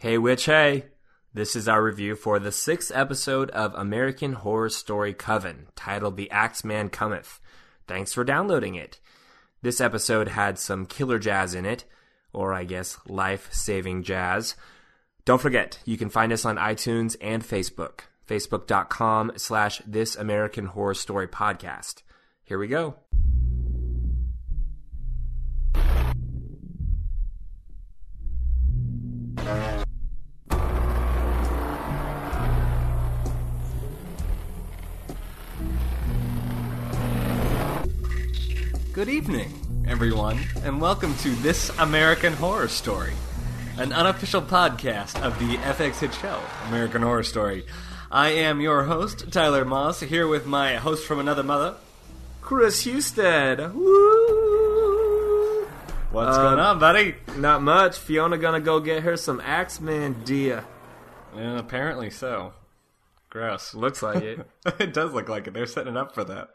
Hey, Witch, hey! This is our review for the sixth episode of American Horror Story Coven, titled The Axeman Cometh. Thanks for downloading it. This episode had some killer jazz in it, or I guess life saving jazz. Don't forget, you can find us on iTunes and Facebook. Facebook.com slash This American Horror Story Podcast. Here we go. Good evening, everyone, and welcome to This American Horror Story, an unofficial podcast of the FX hit show, American Horror Story. I am your host, Tyler Moss, here with my host from another mother. Kris Husted. Woo! What's Uh, going on, buddy? Not much. Fiona gonna go get her some Axeman deer. Yeah, apparently so. Gross. Looks like it. it does look like it. They're setting it up for that.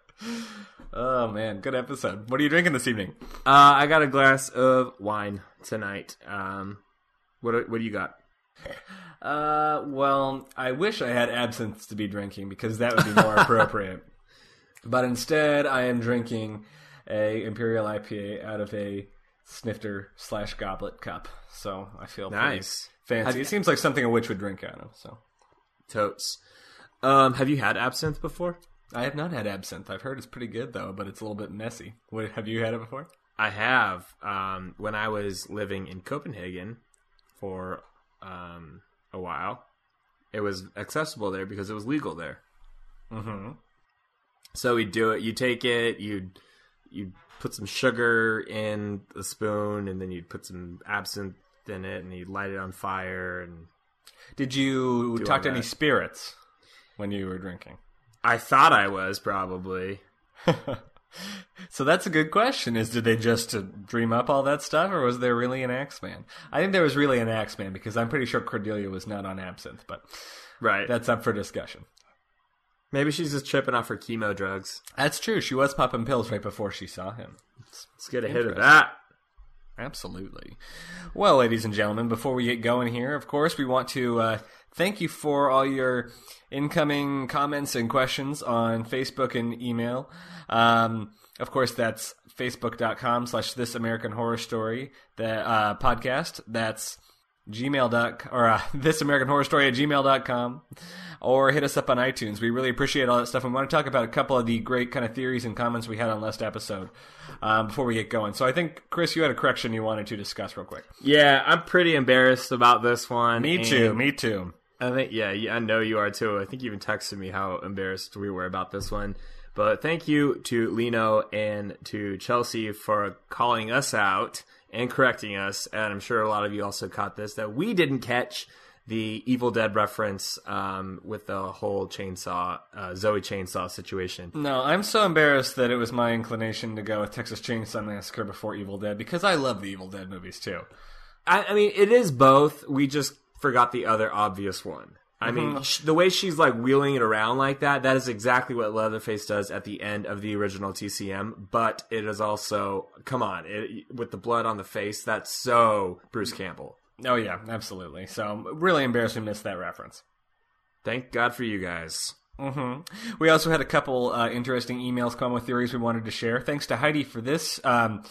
Oh man, good episode. What are you drinking this evening? Uh, I got a glass of wine tonight. Um, what what do you got? Uh, well, I wish I had absinthe to be drinking because that would be more appropriate. But instead, I am drinking a imperial IPA out of a snifter slash goblet cup. So I feel Nice. fancy. Have- it seems like something a witch would drink out of. So Totes. Um, have you had absinthe before? I have not had absinthe. I've heard it's pretty good though, but it's a little bit messy. What, have you had it before? I have. Um, when I was living in Copenhagen for um, a while, it was accessible there because it was legal there. Mm-hmm. So we do it. You take it. You you put some sugar in a spoon, and then you put some absinthe in it, and you light it on fire. And Did you talk to any spirits when you were drinking? I thought I was probably. So that's a good question. Is did they just uh, dream up all that stuff, or was there really an Axeman? I think there was really an Axeman because I'm pretty sure Cordelia was not on absinthe, but Right. that's up for discussion. Maybe she's just tripping off her chemo drugs. That's true. She was popping pills right before she saw him. Let's get a hit of that. Absolutely. Well, ladies and gentlemen, before we get going here, of course, we want to uh, thank you for all your incoming comments and questions on Facebook and email. Um, of course, that's facebook.com slash this American horror story, the uh, podcast. That's gmail dot or uh, this American horror story at gmail.com or hit us up on iTunes. We really appreciate all that stuff. And we want to talk about a couple of the great kind of theories and comments we had on last episode um, before we get going. So I think, Kris, you had a correction you wanted to discuss real quick. Yeah, I'm pretty embarrassed about this one. Me too. Me too. I think yeah, yeah, I know you are too. I think you even texted me how embarrassed we were about this one. But thank you to Lino and to Chelsea for calling us out and correcting us. And I'm sure a lot of you also caught this that we didn't catch the Evil Dead reference um, with the whole chainsaw uh, Zoe chainsaw situation. No, I'm so embarrassed that it was my inclination to go with Texas Chainsaw Massacre before Evil Dead because I love the Evil Dead movies too. I, I mean, it is both. We just forgot the other obvious one. I mean, sh- the way she's like wheeling it around like that, that is exactly what Leatherface does at the end of the original TCM. But it is also, come on, it, with the blood on the face, that's so Bruce Campbell. Oh yeah, absolutely. So really embarrassed we missed that reference. Thank God for you guys. hmm We also had a couple uh, interesting emails come with theories we wanted to share. Thanks to Heidi for this um,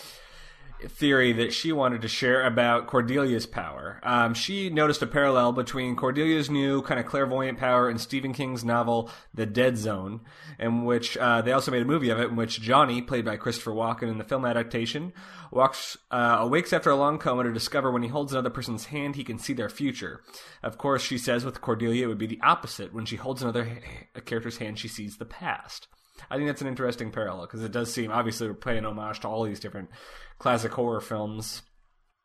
theory that she wanted to share about Cordelia's power. Um, she noticed a parallel between Cordelia's new kind of clairvoyant power and Stephen King's novel The Dead Zone, in which uh, they also made a movie of it, in which Johnny, played by Christopher Walken in the film adaptation, walks uh, awakes after a long coma to discover when he holds another person's hand, he can see their future. Of course, she says with Cordelia, it would be the opposite. When she holds another ha- character's hand, she sees the past. I think that's an interesting parallel because it does seem obviously we're paying homage to all these different classic horror films.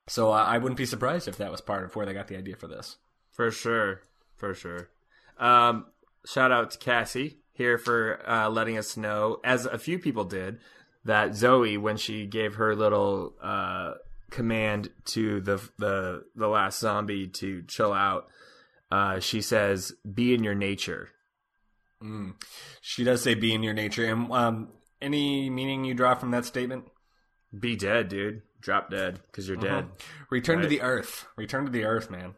So uh, I wouldn't be surprised if that was part of where they got the idea for this. For sure. For sure. Um, shout out to Cassie here for uh, letting us know, as a few people did, that Zoe, when she gave her little uh, command to the the the last zombie to chill out, uh, she says, "Be in your nature." She does say be in your nature. And um, any meaning you draw from that statement? Be dead, dude. Drop dead because you're dead. Return to the earth. Return to the earth, man.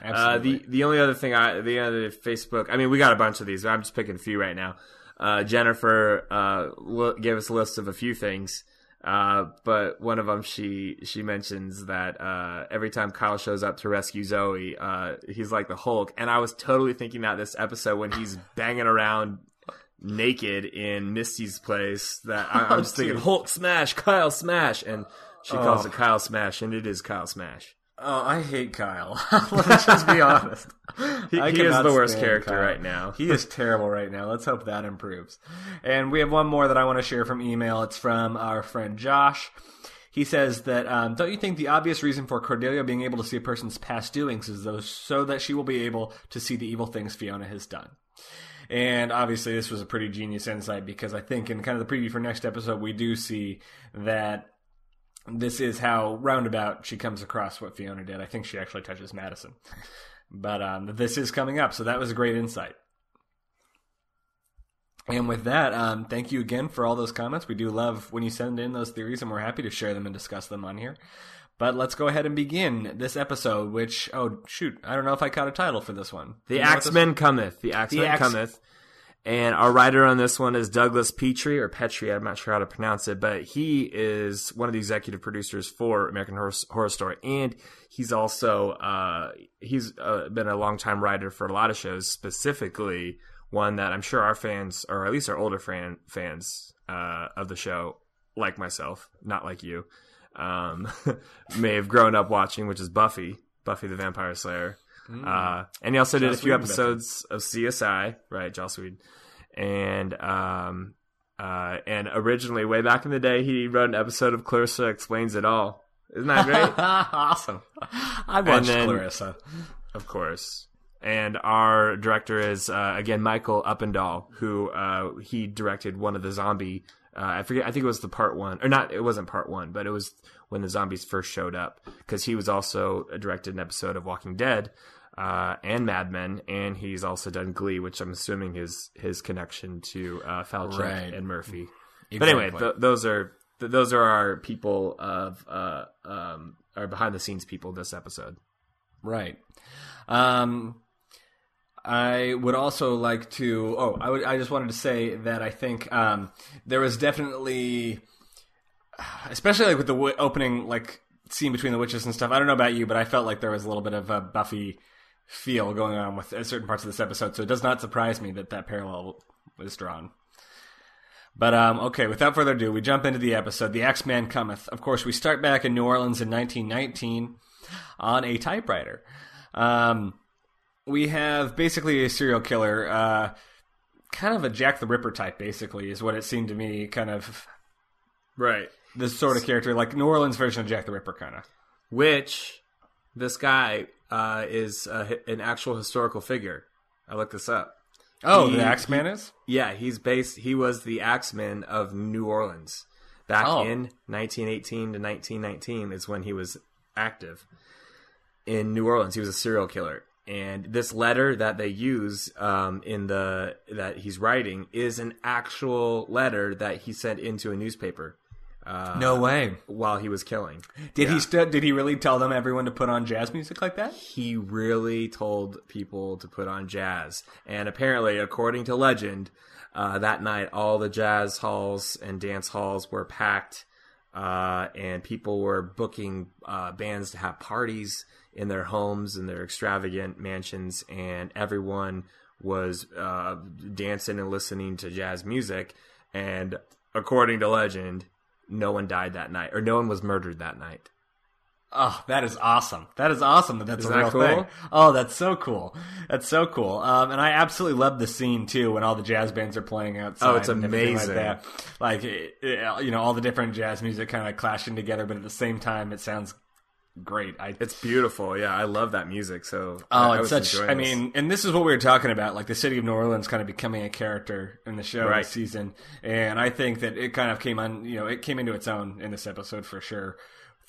Uh, Absolutely. the the only other thing I the other Facebook I mean we got a bunch of these I'm just picking a few right now. Uh, Jennifer uh, gave us a list of a few things, uh, but one of them she she mentions that uh, every time Kyle shows up to rescue Zoe, uh, he's like the Hulk, and I was totally thinking that this episode when he's banging around naked in Misty's place that I, I'm just thinking. Hulk smash, Kyle smash, and she calls Oh. it Kyle smash, and it is Kyle smash. Oh, I hate Kyle. Let's just be honest. He, he is the worst character Kyle. right now. He is terrible right now. Let's hope that improves. And we have one more that I want to share from email. It's from our friend Josh. He says that um, don't you think the obvious reason for Cordelia being able to see a person's past doings is those so that she will be able to see the evil things Fiona has done. And obviously, this was a pretty genius insight because I think in kind of the preview for next episode, we do see that this is how roundabout she comes across what Fiona did. I think she actually touches Madison. But um, this is coming up, so that was a great insight. And with that, um, thank you again for all those comments. We do love when you send in those theories, and we're happy to share them and discuss them on here. But let's go ahead and begin this episode, which, oh, shoot, I don't know if I caught a title for this one. The you know Axeman cometh. The Axeman Axe- cometh. And our writer on this one is Douglas Petrie or Petrie. I'm not sure how to pronounce it, but he is one of the executive producers for American Horror, Horror Story, and he's also uh, he's uh, been a longtime writer for a lot of shows. Specifically, one that I'm sure our fans, or at least our older fan fans uh, of the show, like myself, not like you, um, may have grown up watching, which is Buffy, Buffy the Vampire Slayer. Uh, and he also did a few Whedon episodes of CSI, right, Joss Whedon. And um, uh, and originally, way back in the day, he wrote an episode of Clarissa Explains It All. Isn't that great? awesome. I watched then- Clarissa. of course. And our director is uh, again Michael Uppendahl, who uh, he directed one of the zombie. Uh, I forget. I think it was the part one, or not. It wasn't part one, but it was when the zombies first showed up. Because he was also uh, directed an episode of Walking Dead uh, and Mad Men, and he's also done Glee, which I'm assuming is his connection to uh, Falchuk Right. and Murphy. But anyway, th- those are th- those are our people of uh, um, our behind the scenes people this episode. Right. Um, I would also like to. Oh, I would. I just wanted to say that I think um, there was definitely, especially like with the w- opening like scene between the witches and stuff. I don't know about you, but I felt like there was a little bit of a Buffy feel going on with uh, certain parts of this episode. So it does not surprise me that that parallel was drawn. But um, okay, without further ado, we jump into the episode. The Axeman cometh. Of course, we start back in New Orleans in 1919 on a typewriter. Um, we have basically a serial killer, uh, kind of a Jack the Ripper type, basically, is what it seemed to me. Kind of Right. this sort of character, like New Orleans version of Jack the Ripper, kind of. which this guy uh, is hi- an actual historical figure. I looked this up. Oh, He- the Axeman is. Yeah, he's based. He was the Axeman of New Orleans back Oh. in 1918 to 1919 is when he was active in New Orleans. He was a serial killer, and this letter that they use um, in the that he's writing is an actual letter that he sent into a newspaper No way. while he was killing. Did he st- Did he really tell them everyone to put on jazz music like that? he really told people to put on jazz. And apparently, according to legend, uh, that night all the jazz halls and dance halls were packed, uh, and people were booking uh, bands to have parties in their homes and their extravagant mansions, and everyone was uh, dancing and listening to jazz music. And according to legend, no one died that night, or no one was murdered that night. Oh, that is awesome. That is awesome that that's Isn't a real cool? thing. Oh, that's so cool. That's so cool. Um, and I absolutely love the scene too when all the jazz bands are playing outside. Oh, it's amazing. Like, like it- it- you know, all the different jazz music kind of clashing together, but at the same time, it sounds great. I, It's beautiful. Yeah, I love that music. So Oh, I, I it's was such. I mean, and this is what we were talking about, like the city of New Orleans kind of becoming a character in the show Right. this season, and I think that it kind of came on. You know, it came into its own in this episode for sure.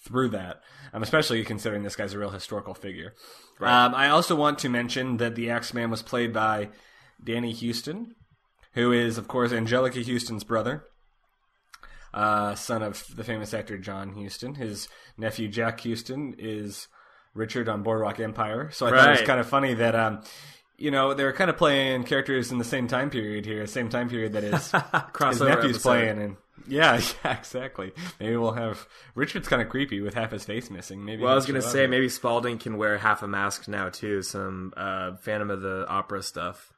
Through that, um, especially considering this guy's a real historical figure. Um, I also want to mention that the Axeman was played by Danny Huston, who is, of course, Anjelica Huston's brother uh, son of the famous actor John Huston. His nephew Jack Huston is Richard on Boardwalk Empire. So I thought it was kind of funny that um, you know they're kind of playing characters in the same time period here, same time period that his, his nephew's episode. playing, and yeah, yeah, exactly. Maybe we'll have Richard's kind of creepy with half his face missing. Maybe Well, I was gonna say up. maybe Spalding can wear half a mask now too. Some uh, Phantom of the Opera stuff.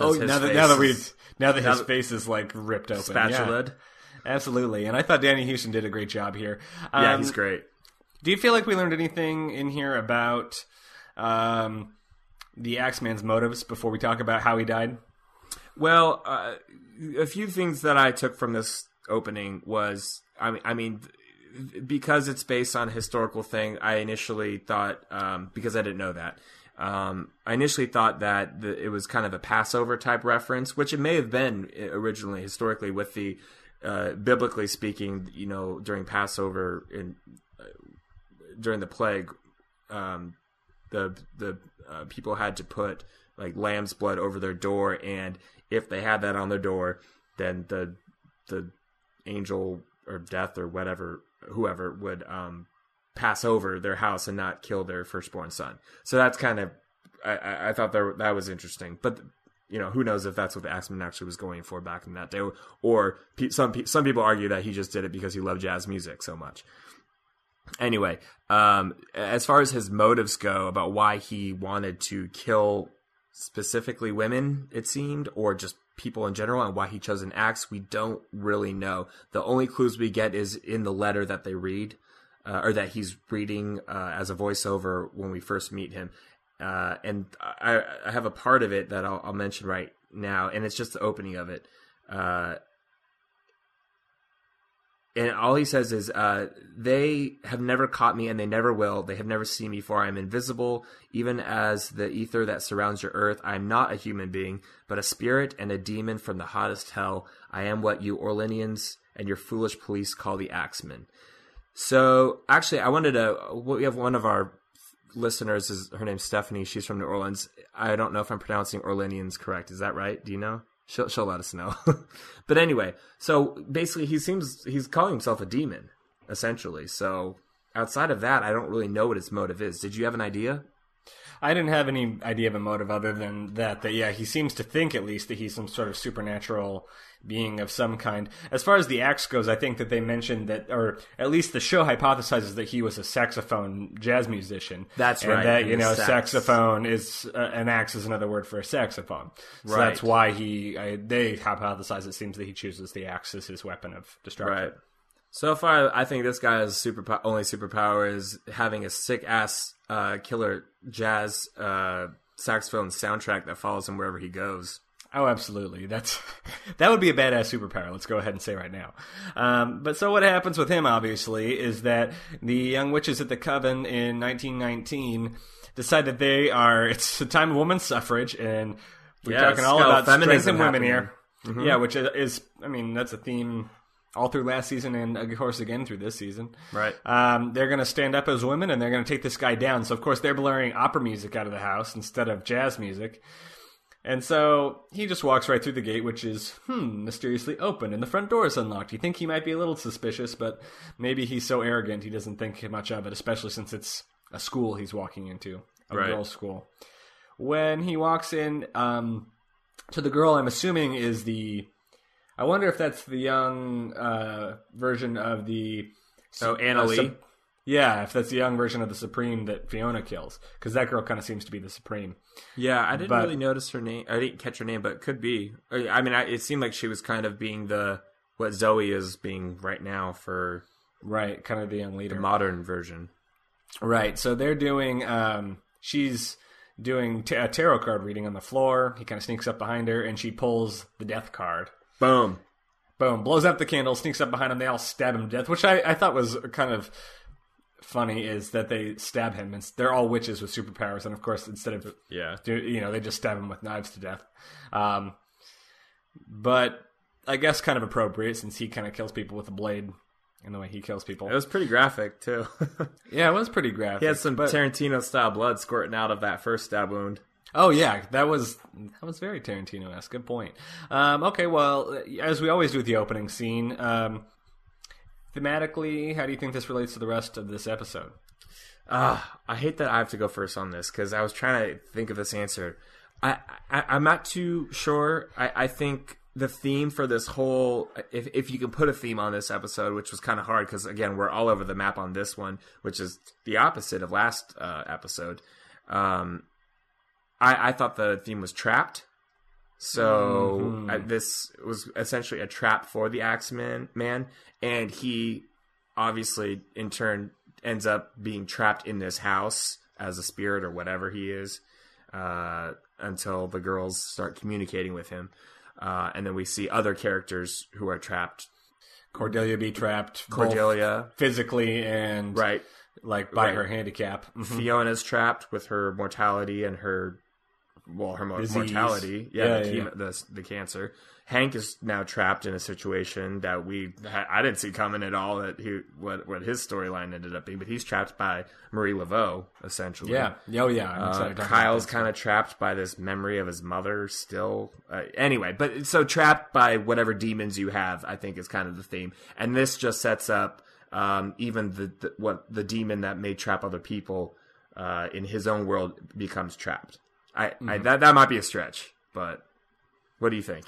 Oh, Since his now that now that we now that his that- face is like ripped open, yeah. Absolutely, and I thought Danny Huston did a great job here. Yeah, Um, he's great. Do you feel like we learned anything in here about um, the Axeman's motives before we talk about how he died? Well, uh, a few things that I took from this opening was, I mean, I mean, because it's based on a historical thing. I initially thought, um, because I didn't know that, um, I initially thought that the, it was kind of a Passover type reference, which it may have been originally historically with the. Uh, biblically speaking, you know, during Passover and uh, during the plague, um, the the uh, people had to put like lamb's blood over their door, and if they had that on their door, then the the angel or death or whatever whoever would um, pass over their house and not kill their firstborn son. So that's kind of I, I, thought that that was interesting, but. You know, who knows if that's what the Axeman actually was going for back in that day, or some some people argue that he just did it because he loved jazz music so much anyway, um, as far as his motives go about why he wanted to kill specifically women, it seemed, or just people in general, and why he chose an axe, we don't really know. The only clues we get is in the letter that they read, uh, or that he's reading uh, as a voiceover when we first meet him. Uh, and I, I have a part of it that I'll, I'll mention right now, and it's just the opening of it. Uh, and all he says is, uh, "They have never caught me, and they never will. They have never seen me, for I am invisible, even as the ether that surrounds your earth. I am not a human being, but a spirit and a demon from the hottest hell. I am what you Orleanians and your foolish police call the Axemen." So, actually, I wanted to. We have one of our listeners. Is her name's Stephanie? She's from New Orleans. I don't know if I'm pronouncing Orleanians correct. Is that right? Do you know? She'll she'll let us know. but anyway, so basically, he seems he's calling himself a demon, essentially. So outside of that, I don't really know what his motive is. Did you have an idea? I didn't have any idea of a motive other than that. That yeah, he seems to think at least that he's some sort of supernatural being of some kind. As far as the axe goes, I think that they mentioned that, or at least the show hypothesizes that he was a saxophone jazz musician. That's and right, That you know, sax. saxophone is uh, an axe is another word for a saxophone. So Right. that's why he I, they hypothesize it seems that he chooses the axe as his weapon of destruction. Right. So far, I think this guy's super only superpower is having a sick ass uh, killer jazz uh, saxophone soundtrack that follows him wherever he goes. Oh, absolutely. That's that would be a badass superpower. Let's go ahead and say right now. Um, but so what happens with him, obviously, is that the young witches at the coven in 1919 decide that they are. It's the time of women's suffrage, and we're Yeah, talking all about feminism women happening. here. Yeah, which is, I mean, that's a theme all through last season, and of course again through this season. Right. Um, they're going to stand up as women, and they're going to take this guy down. So of course they're blaring opera music out of the house instead of jazz music. And so he just walks right through the gate, which is, hmm, mysteriously open, and the front door is unlocked. You think he might be a little suspicious, but maybe he's so arrogant he doesn't think much of it, especially since it's a school he's walking into, a Right. girls' school. When he walks in um, to the girl, I'm assuming is the. I wonder if that's the young uh, version of the. So Anna uh, Lee. Yeah, if that's the young version of the Supreme that Fiona kills, because that girl kind of seems to be the Supreme. Yeah, I didn't But- really notice her name. I didn't catch her name, but it could be. I mean, I, it seemed like she was kind of being the what Zoe is being right now for Right, kind of the young leader. the modern version. Right. So they're doing. Um, she's doing t- a tarot card reading on the floor. He kind of sneaks up behind her, and she pulls the death card. Boom. Boom! Blows out the candle, sneaks up behind him. They all stab him to death, which I, I thought was kind of funny. Is that they stab him, and they're all witches with superpowers, and of course, instead of Yeah. you know, they just stab him with knives to death. Um, but I guess kind of appropriate since he kind of kills people with a blade in the way he kills people. It was pretty graphic too. yeah, it was pretty graphic. he had some but- Tarantino style blood squirting out of that first stab wound. Oh yeah, that was that was very Tarantino esque. Good point. Um, okay, well, as we always do with the opening scene, um, thematically, how do you think this relates to the rest of this episode? Ah, I hate that I have to go first on this because I was trying to think of this answer. I, I I'm not too sure. I, I think the theme for this whole, if if you can put a theme on this episode, which was kind of hard because again we're all over the map on this one, which is the opposite of last uh, episode. Um, I I thought the theme was trapped. So I, this was essentially a trap for the Axeman man, and he obviously in turn ends up being trapped in this house as a spirit or whatever he is uh, until the girls start communicating with him. Uh, and then we see other characters who are trapped. Cordelia be trapped, Cordelia, physically and right? like by Right. her handicap. Mhm. Fiona's trapped with her mortality and her, well, her Disease. mortality. Yeah, Yeah, the, yeah, chemo- the the cancer. Hank is now trapped in a situation that we I didn't see coming at all. That he what what his storyline ended up being, but he's trapped by Marie Laveau essentially. Yeah. Oh, yeah. I'm Uh, excited to talk Kyle's kind of trapped by this memory of his mother still. Uh, anyway, but so trapped by whatever demons you have, I think is kind of the theme. And this just sets up um, even the, the what the demon that may trap other people uh, in his own world becomes trapped. I, I Mm-hmm. that that might be a stretch, but what do you think?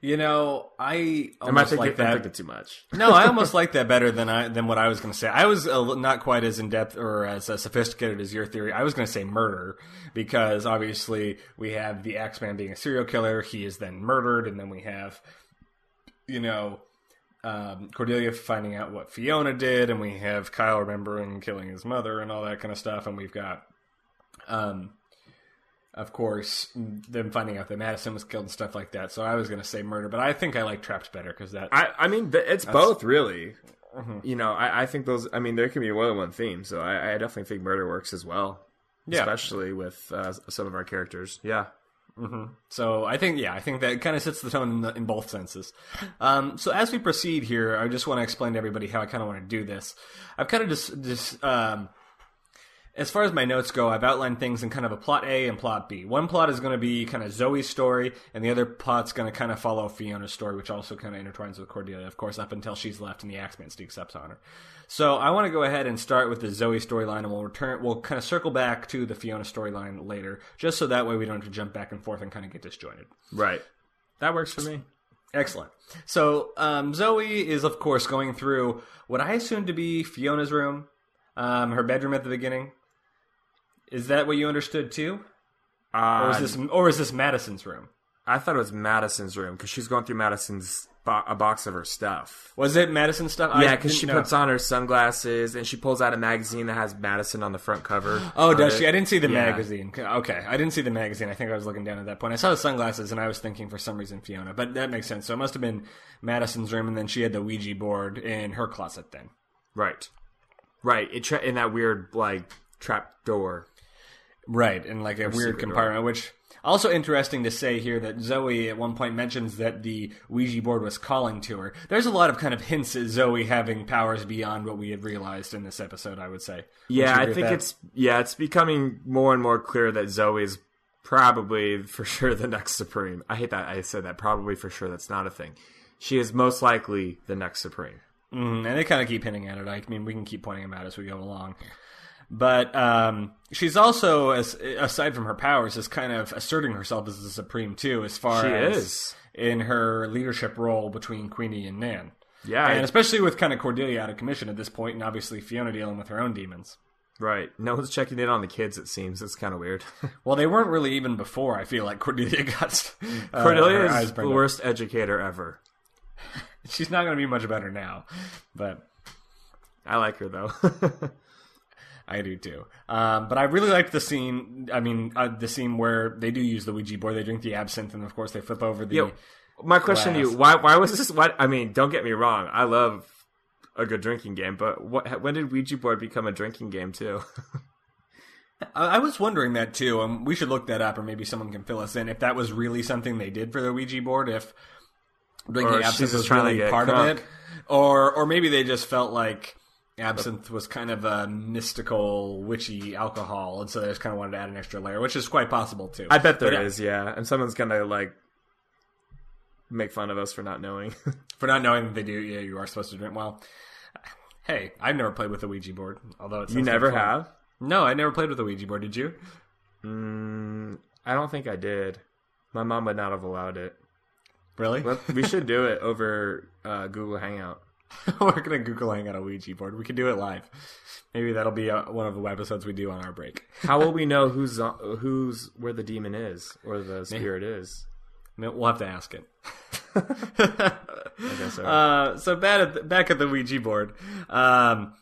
You know, I I almost thinking, like that. too much? no, I almost like that better than I than what I was going to say. I was a, not quite as in depth or as uh, sophisticated as your theory. I was going to say murder because obviously we have the Axeman being a serial killer. He is then murdered, and then we have, you know, um, Cordelia finding out what Fiona did, and we have Kyle remembering killing his mother and all that kind of stuff, and we've got, um, of course, them finding out that Madison was killed and stuff like that. So I was going to say murder, but I think I like Trapped better because that I, I mean, it's both really. Mm-hmm. You know, I, I think those. I mean, there can be more than one theme, so I, I definitely think murder works as well. Yeah. especially with uh, some of our characters. Yeah, So I think, yeah, I think that kind of sets the tone in, the, in both senses. Um, so as we proceed here, I just want to explain to everybody how I kind of want to do this. I've kind of just, just um, as far as my notes go, I've outlined things in kind of a plot A and plot B. One plot is going to be kind of Zoe's story, and the other plot's going to kind of follow Fiona's story, which also kind of intertwines with Cordelia, of course, up until she's left and the Axeman sneaks up on her. So I want to go ahead and start with the Zoe storyline, and we'll return. We'll kind of circle back to the Fiona storyline later, just so that way we don't have to jump back and forth and kind of get disjointed. right. That works for me. Excellent. So um, Zoe is, of course, going through what I assume to be Fiona's room, um, her bedroom at the beginning. Is that what you understood too, or Uh, is this or is this Madison's room? I thought it was Madison's room because she's going through Madison's bo- a box of her stuff. Was it Madison stuff? Yeah, because she puts on her sunglasses and she pulls out a magazine that has Madison on the front cover. Oh, does it. she? I didn't see the Yeah. magazine. Okay, I didn't see the magazine. I think I was looking down at that point. I saw the sunglasses, and I was thinking for some reason Fiona, but that makes sense. So it must have been Madison's room, and then she had the Ouija board in her closet. Then Right, right. It tra- in that weird like trap door. Right, in like a weird compartment, which also interesting to say here that Zoe at one point mentions that the Ouija board was calling to her. There's a lot of kind of hints at Zoe having powers beyond what we had realized in this episode. I would say. Would Yeah, I think it's yeah, it's becoming more and more clear that Zoe's probably for sure the next Supreme. I hate that I said that. Probably for sure that's not a thing. She is most likely the next Supreme. Mhm, and they kind of keep hinting at it. I mean, we can keep pointing them out as we go along. But um, she's also, as aside from her powers, is kind of asserting herself as the supreme too, as far She as is. in her leadership role between Queenie and Nan. Yeah, and I- especially with kind of Cordelia out of commission at this point, and obviously Fiona dealing with her own demons. right. No one's checking in on the kids. It seems it's kind of weird. Well, they weren't really even before. I feel like Cordelia got uh, Cordelia is the burned up. worst educator ever. She's not going to be much better now, but I like her though. I do too. Um, but I really liked the scene. I mean, uh, the scene where they do use the Ouija board. They drink the absinthe, and of course, they flip over the. Yo, my question to you: Why? Why was this? What? I mean, don't get me wrong. I love a good drinking game, but what? When did Ouija board become a drinking game too? I, was wondering that too. Um, we should look that up, or maybe someone can fill us in if that was really something they did for the Ouija board. If drinking absinthe was really part crunk. of it, or or maybe they just felt like absinthe was kind of a mystical, witchy alcohol, and so they just kind of wanted to add an extra layer, which is quite possible too. I bet there But, is, yeah. And someone's gonna like make fun of us for not knowing. for not knowing that they do. Yeah, you are supposed to drink. Well, Hey, I've never played with a Ouija board, although it You like never have? No, I never played with a Ouija board. Did you? Mm, I don't think I did. My mom would not have allowed it. Really? We should do it over uh, Google Hangout. We're gonna Google hang on a Ouija board. We can do it live. Maybe that'll be uh, one of the episodes we do on our break. How will we know who's who's where the demon is or the spirit is? We'll have to ask it. I guess so. Uh, so back at the, back at the Ouija board, um,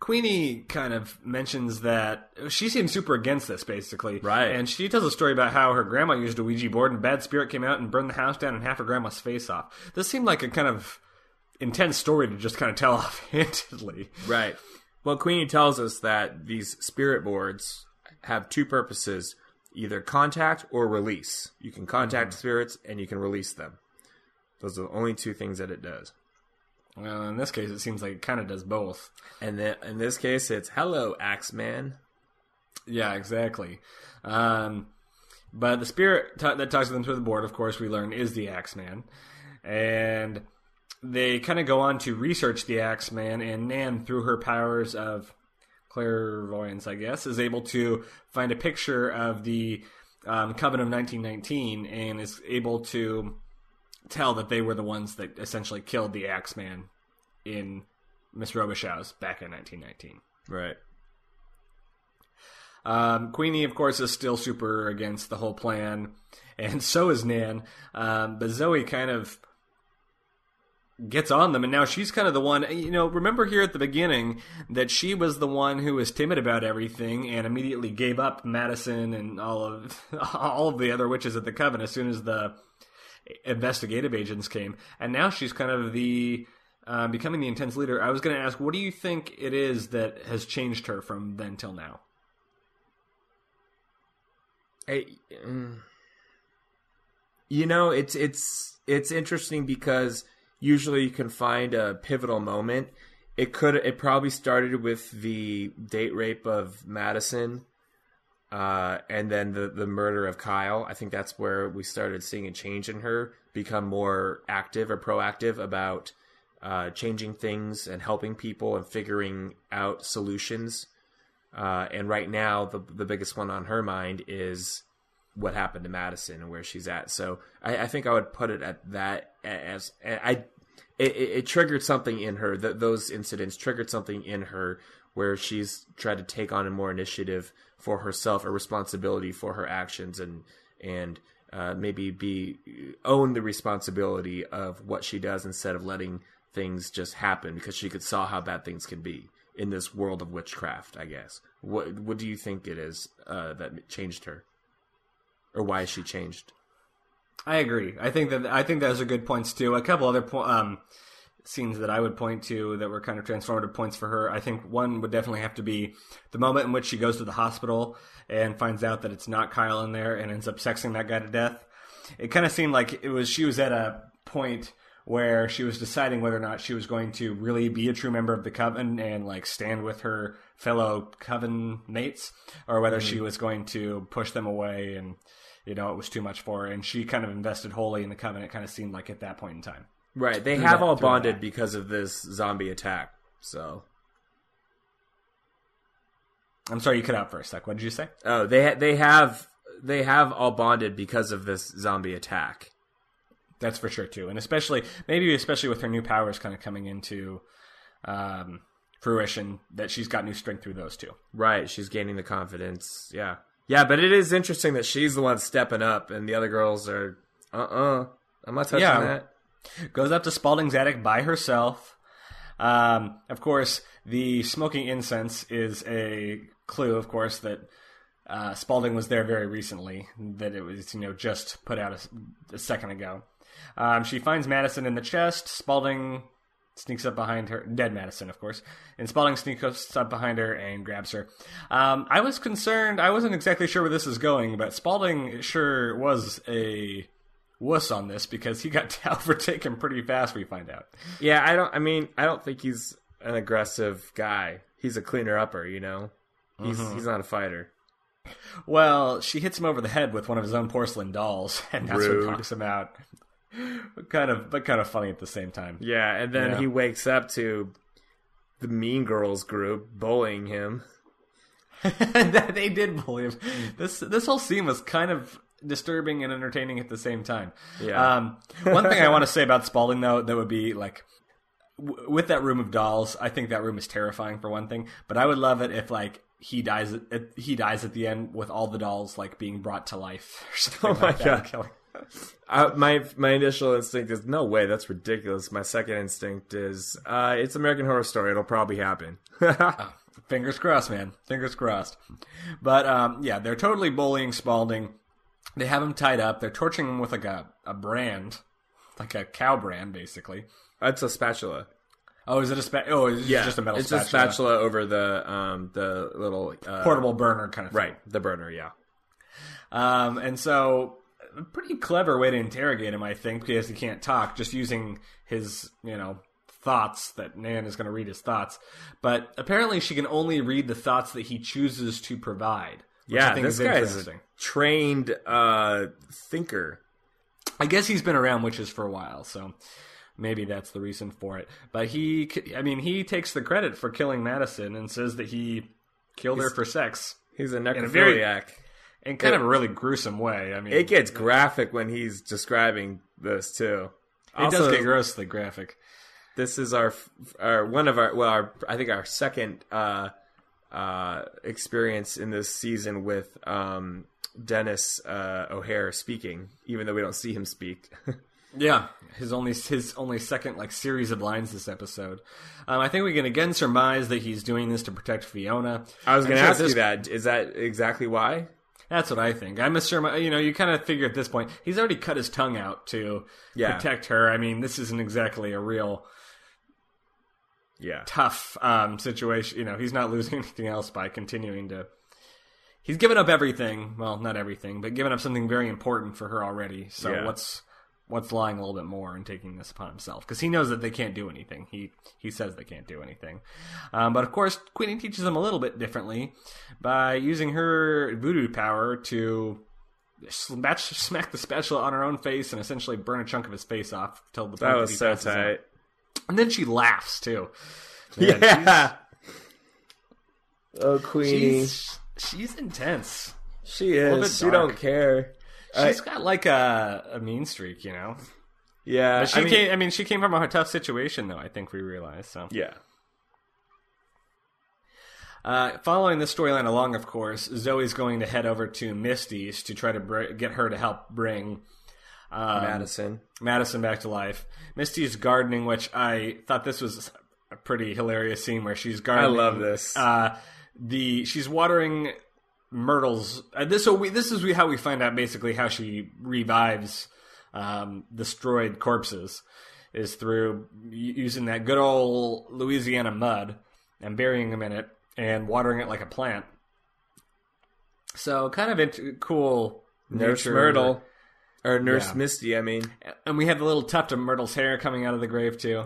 Queenie kind of mentions that she seems super against this, basically. Right. And she tells a story about how her grandma used a Ouija board and a bad spirit came out and burned the house down and half her grandma's face off. This seemed like a kind of intense story to just kind of tell offhandedly. Right. Well, Queenie tells us that these spirit boards have two purposes either contact or release. You can contact spirits and you can release them. Those are the only two things that it does. Well, in this case, it seems like it kind of does both. And then in this case, it's hello, Axeman. Yeah, exactly. Um, but the spirit t- that talks to them through the board, of course, we learn is the Axeman, and they kind of go on to research the Axeman. And Nan, through her powers of clairvoyance, I guess, is able to find a picture of the um, Coven of 1919 and is able to tell that they were the ones that essentially killed the Axeman in Miss Robichaux's back in 1919. Right. Um, Queenie, of course, is still super against the whole plan, and so is Nan. Um, but Zoe kind of gets on them, and now she's kind of the one. You know, remember here at the beginning that she was the one who was timid about everything and immediately gave up Madison and all of all of the other witches at the coven as soon as the investigative agents came, and now she's kind of the uh, becoming the intense leader. I was going to ask, what do you think it is that has changed her from then till now? I, mm, you know, it's it's it's interesting because usually you can find a pivotal moment. It could it probably started with the date rape of Madison, uh, and then the the murder of Kyle. I think that's where we started seeing a change in her, become more active or proactive about uh, changing things and helping people and figuring out solutions. Uh, and right now, the the biggest one on her mind is what happened to Madison and where she's at. So I, I think I would put it at that as I. It, it, triggered something in her. That those incidents triggered something in her where she's tried to take on a more initiative for herself, a responsibility for her actions, and and uh, maybe be own the responsibility of what she does instead of letting things just happen because she could saw how bad things can be in this world of witchcraft. I guess. What what do you think it is uh, that changed her, or why she changed? I agree. I think that I think those are good points too. A couple other po- um, scenes that I would point to that were kind of transformative points for her. I think one would definitely have to be the moment in which she goes to the hospital and finds out that it's not Kyle in there and ends up sexing that guy to death. It kind of seemed like it was she was at a point where she was deciding whether or not she was going to really be a true member of the coven and like stand with her fellow coven mates or whether she was going to push them away and you know it was too much for her and she kind of invested wholly in the Covenant, kind of seemed like at that point in time Right. They have that- all bonded that. because of this zombie attack. So, i'm sorry you cut out for a sec what did you say oh, they ha- they have they have all bonded because of this zombie attack. that's for sure too and especially maybe especially with her new powers kind of coming into um, fruition that she's got new strength through those two Right. She's gaining the confidence. Yeah. Yeah, but it is interesting that she's the one stepping up and the other girls are uh uh-uh. uh. I'm not touching Yeah. that. goes up to Spalding's attic by herself. Um, of course, the smoking incense is a clue, of course, that uh, Spalding was there very recently. That it was, you know, just put out a, a second ago. Um, she finds Madison in the chest. Spalding sneaks up behind her, dead Madison, of course, and Spalding sneaks up behind her and grabs her. Um, I was concerned. I wasn't exactly sure where this is going, but Spalding sure was a wuss on this because he got overtaken pretty fast. We find out. Yeah, I don't I mean, I don't think he's an aggressive guy. He's a cleaner upper, you know. He's he's not a fighter. Well, she hits him over the head with one of his own porcelain dolls, and that's Rude. what knocks him out. But kind of, but kind of funny at the same time. Yeah, and then Yeah. he wakes up to the Mean Girls group bullying him. they did bully him. This this whole scene was kind of disturbing and entertaining at the same time. Yeah. Um, one thing I want to say about Spalding though, that would be like w- with that room of dolls. I think that room is terrifying for one thing, but I would love it if like he dies at, he dies at the end with all the dolls like being brought to life or something Oh my like that. God. Uh, my my initial instinct is no way, that's ridiculous. My second instinct is uh, it's American Horror Story. It'll probably happen. Fingers crossed, man. Fingers crossed. But um, yeah, they're totally bullying Spalding. They have him tied up. They're torturing him with like a, a brand, like a cow brand, basically. It's a spatula. Oh, is it a spa- Oh, it's just a metal it's spatula. a spatula over the um the little uh, portable burner kind of thing. right the burner. Yeah. Um, and so a pretty clever way to interrogate him, I think, because he can't talk, just using his, you know, thoughts that Nan is going to read his thoughts. But apparently she can only read the thoughts that he chooses to provide. which I Yeah, think this is guy is a trained uh, thinker. I guess he's been around witches for a while, so maybe that's the reason for it. But he, I mean, he takes the credit for killing Madison and says that he killed her for sex He's a necrophiliac. In kind of a really gruesome way. I mean, It gets graphic when he's describing this too. it does get grossly graphic. this is our our one of our well our I think our second uh uh experience in this season with um Denis uh O'Hare speaking even though we don't see him speak. Yeah, his only his only second like series of lines this episode. Um, I think we can again surmise that he's doing this to protect Fiona. I was going to ask this- you that is that exactly why? That's what I think. I'm sure. You know, you kind of figure at this point he's already cut his tongue out to Yeah. protect her. I mean, this isn't exactly a real Yeah. tough um, situation. You know, he's not losing anything else by continuing to. He's given up everything. Well, not everything, but given up something very important for her already. So Yeah. what's what's lying a little bit more and taking this upon himself because he knows that they can't do anything. He he says they can't do anything, um, but of course Queenie teaches them a little bit differently by using her voodoo power to. Smack, smack the spatula on her own face and essentially burn a chunk of his face off till the point That was so passes out. tight. And then she laughs too. Man, Yeah. Oh, Queenie. She's she's intense. she little bit is. She don't care. She's got like a, a mean streak, you know. Yeah. But she I mean, came. I mean, she came from a tough situation, though. I think we realized. So, Yeah. uh, following this storyline along, of course, Zoe's going to head over to Misty's to try to br- get her to help bring um, Madison. Madison back to life. Misty's gardening, which I thought this was a pretty hilarious scene where she's gardening. I love this. Uh, the she's watering myrtles. Uh, this so we, this is we, how we find out basically how she revives um, destroyed corpses is through using that good old Louisiana mud and burying them in it and watering it like a plant. So kind of int- cool. Nurse nature- Myrtle. Or Nurse Yeah. Misty, I mean. and we have the little tuft of Myrtle's hair coming out of the grave too.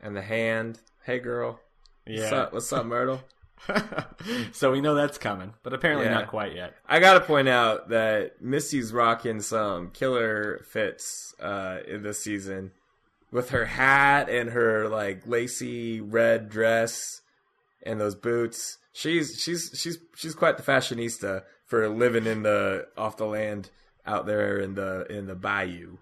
And the hand. Hey, girl. What's Yeah. up, What's up Myrtle? so we know that's coming, but apparently Yeah. not quite yet. I gotta point out that Misty's rocking some killer fits uh, in this season with her hat and her like lacy red dress and those boots. She's she's she's she's quite the fashionista for living in the off the land out there in the in the bayou.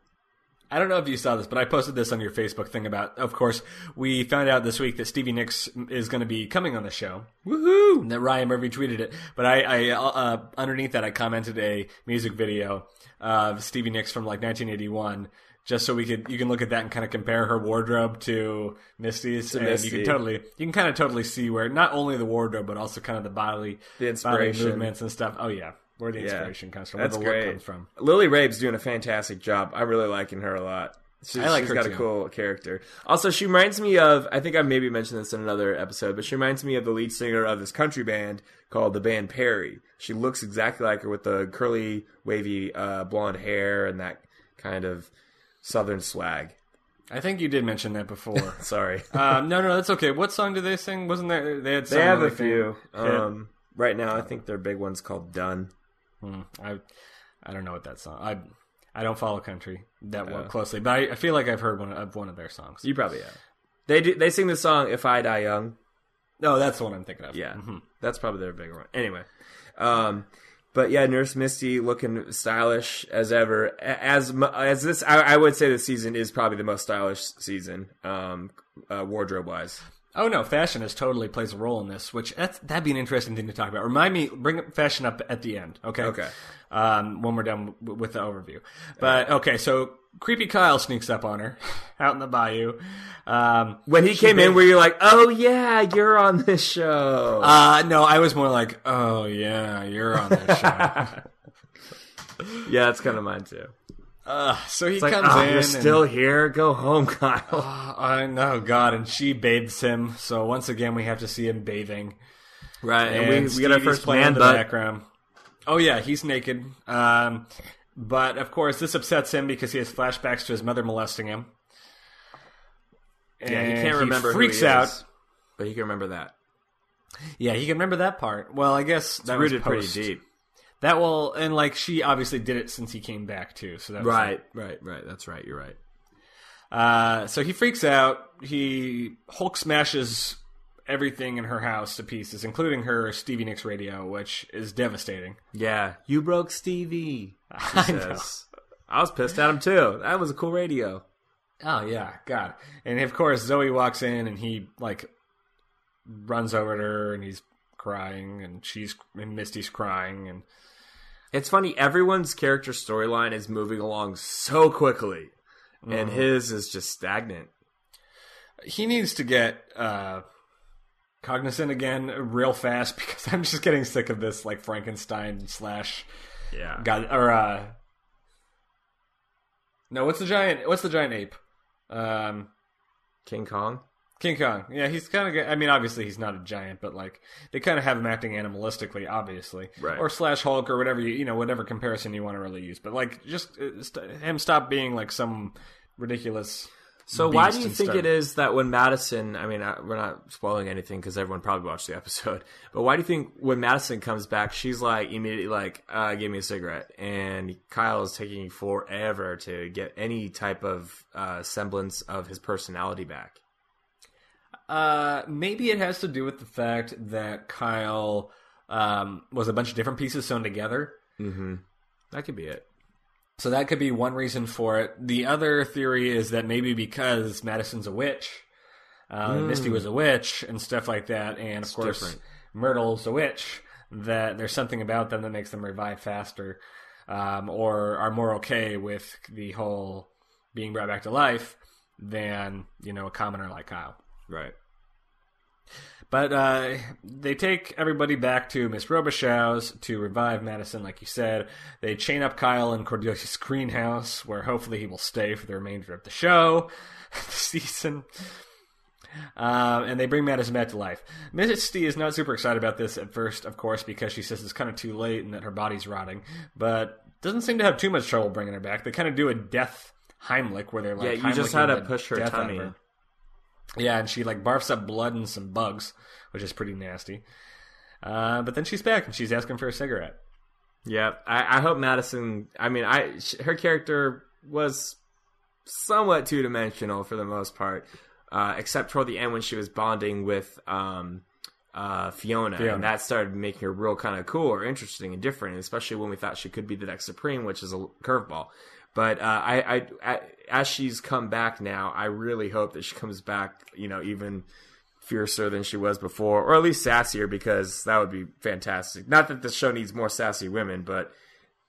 I don't know if you saw this, but I posted this on your Facebook thing about. Of course, we found out this week that Stevie Nicks is going to be coming on the show. Woohoo! And that Ryan Murphy tweeted it, but I, I uh, underneath that I commented a music video of Stevie Nicks from like 1981, just so we could you can look at that and kind of compare her wardrobe to Misty's, and you can totally you can kind of totally see where not only the wardrobe but also kind of the bodily The bodily inspiration. movements and stuff. Oh yeah, where the Yeah. inspiration comes from, That's where the great. look comes from. Lily Rabe's doing a fantastic job. I'm really liking her a lot. She, I like she's her got too. a cool character. Also, she reminds me of I think I maybe mentioned this in another episode, but she reminds me of the lead singer of this country band called the band Perry. She looks exactly like her with the curly, wavy, uh, blonde hair and that kind of southern swag. I think you did mention that before. Sorry, um, no, no, that's okay. What song did they sing? Wasn't there? They had. they some have a few. Um, right now, I think their big one's called "Done." Hmm, I, I don't know what that song. I, I don't follow country that well Oh. closely, but I, I feel like I've heard one of one of their songs. You probably have. They do, they sing the song "If I Die Young." No, that's the one I'm thinking of. Yeah, that's probably their bigger one. Anyway, um, but yeah, Nurse Misty looking stylish as ever. As as this, I, I would say the season is probably the most stylish season, um, uh, wardrobe wise. Oh no, fashion is totally plays a role in this, which that's, that'd be an interesting thing to talk about. Remind me, bring up fashion up at the end, okay? Okay. Um, when we're done w- with the overview. But okay, so creepy Kyle sneaks up on her out in the bayou. Um, When he came in, were you like, "Oh yeah, you're on this show"? uh, no, I was more like, oh yeah, you're on this show. yeah, that's kind of mine too. Uh, so he like, comes oh, in. you're and- still here. Go home, Kyle. I know, God, and she bathes him. So once again, we have to see him bathing. right, and, and we, we get our first man in the butt. background. Oh yeah, he's naked. Um, but of course, this upsets him because he has flashbacks to his mother molesting him. Yeah, he can't remember. who freaks he out. is, but he can remember that. Yeah, he can remember that part. Well, I guess that was Rooted pretty deep. That will, and like she obviously did it since he came back too. So that was Right, right, right. That's right. You're right. Uh, so he freaks out. He Hulk smashes everything in her house to pieces, including her Stevie Nicks radio, which is devastating. Yeah, you broke Stevie. I know. says. I was pissed at him too. That was a cool radio. Oh yeah, God. And of course Zoe walks in and he like runs over to her and he's crying and she's and Misty's crying and It's funny. Everyone's character storyline is moving along so quickly, and his is just stagnant. he needs to get uh cognizant again real fast because I'm just getting sick of this like Frankenstein slash Yeah. God or uh No, what's the giant what's the giant ape? Um King Kong. King Kong. Yeah, he's kind of. I mean, obviously he's not a giant, but like they kind of have him acting animalistically, obviously, Right. Or slash Hulk or whatever you you know whatever comparison you want to really use. But like just uh, st- him stop being like some ridiculous. So why do you think start- it is that when Madison, I mean, I, we're not spoiling anything because everyone probably watched the episode, but why do you think when Madison comes back, she's like immediately like, uh, give me a cigarette, and Kyle is taking forever to get any type of uh, semblance of his personality back? Uh, maybe it has to do with the fact that Kyle um, was a bunch of different pieces sewn together. That could be it. So that could be one reason for it. The other theory is that maybe because Madison's a witch, uh, Misty was a witch, and stuff like that, and of course different. Myrtle's a witch. That there's something about them that makes them revive faster, um, or are more okay with the whole being brought back to life than you know a commoner like Kyle. Right. But uh, they take everybody back to Miss Robichaux's to revive Madison, like you said. They chain up Kyle in Cordelia's greenhouse, where hopefully he will stay for the remainder of the show, the season. Um, and they bring Madison back to life. Misty is not super excited about this at first, of course, because she says it's kind of too late and that her body's rotting. But doesn't seem to have too much trouble bringing her back. They kind of do a death Heimlich, where they're like, Yeah, you just had to push her death out of tummy. her. Yeah, and she like barfs up blood and some bugs, which is pretty nasty. Uh, but then she's back and she's asking for a cigarette. Yeah, I, I hope Madison. I mean, I her character was somewhat two dimensional for the most part, uh, except toward the end when she was bonding with um, uh, Fiona, Fiona. and that started making her real kind of cool or interesting and different, especially when we thought she could be the next Supreme, which is a curveball. But uh, I, I, I, as she's come back now, I really hope that she comes back, you know, even fiercer than she was before, or at least sassier, because that would be fantastic. Not that the show needs more sassy women, but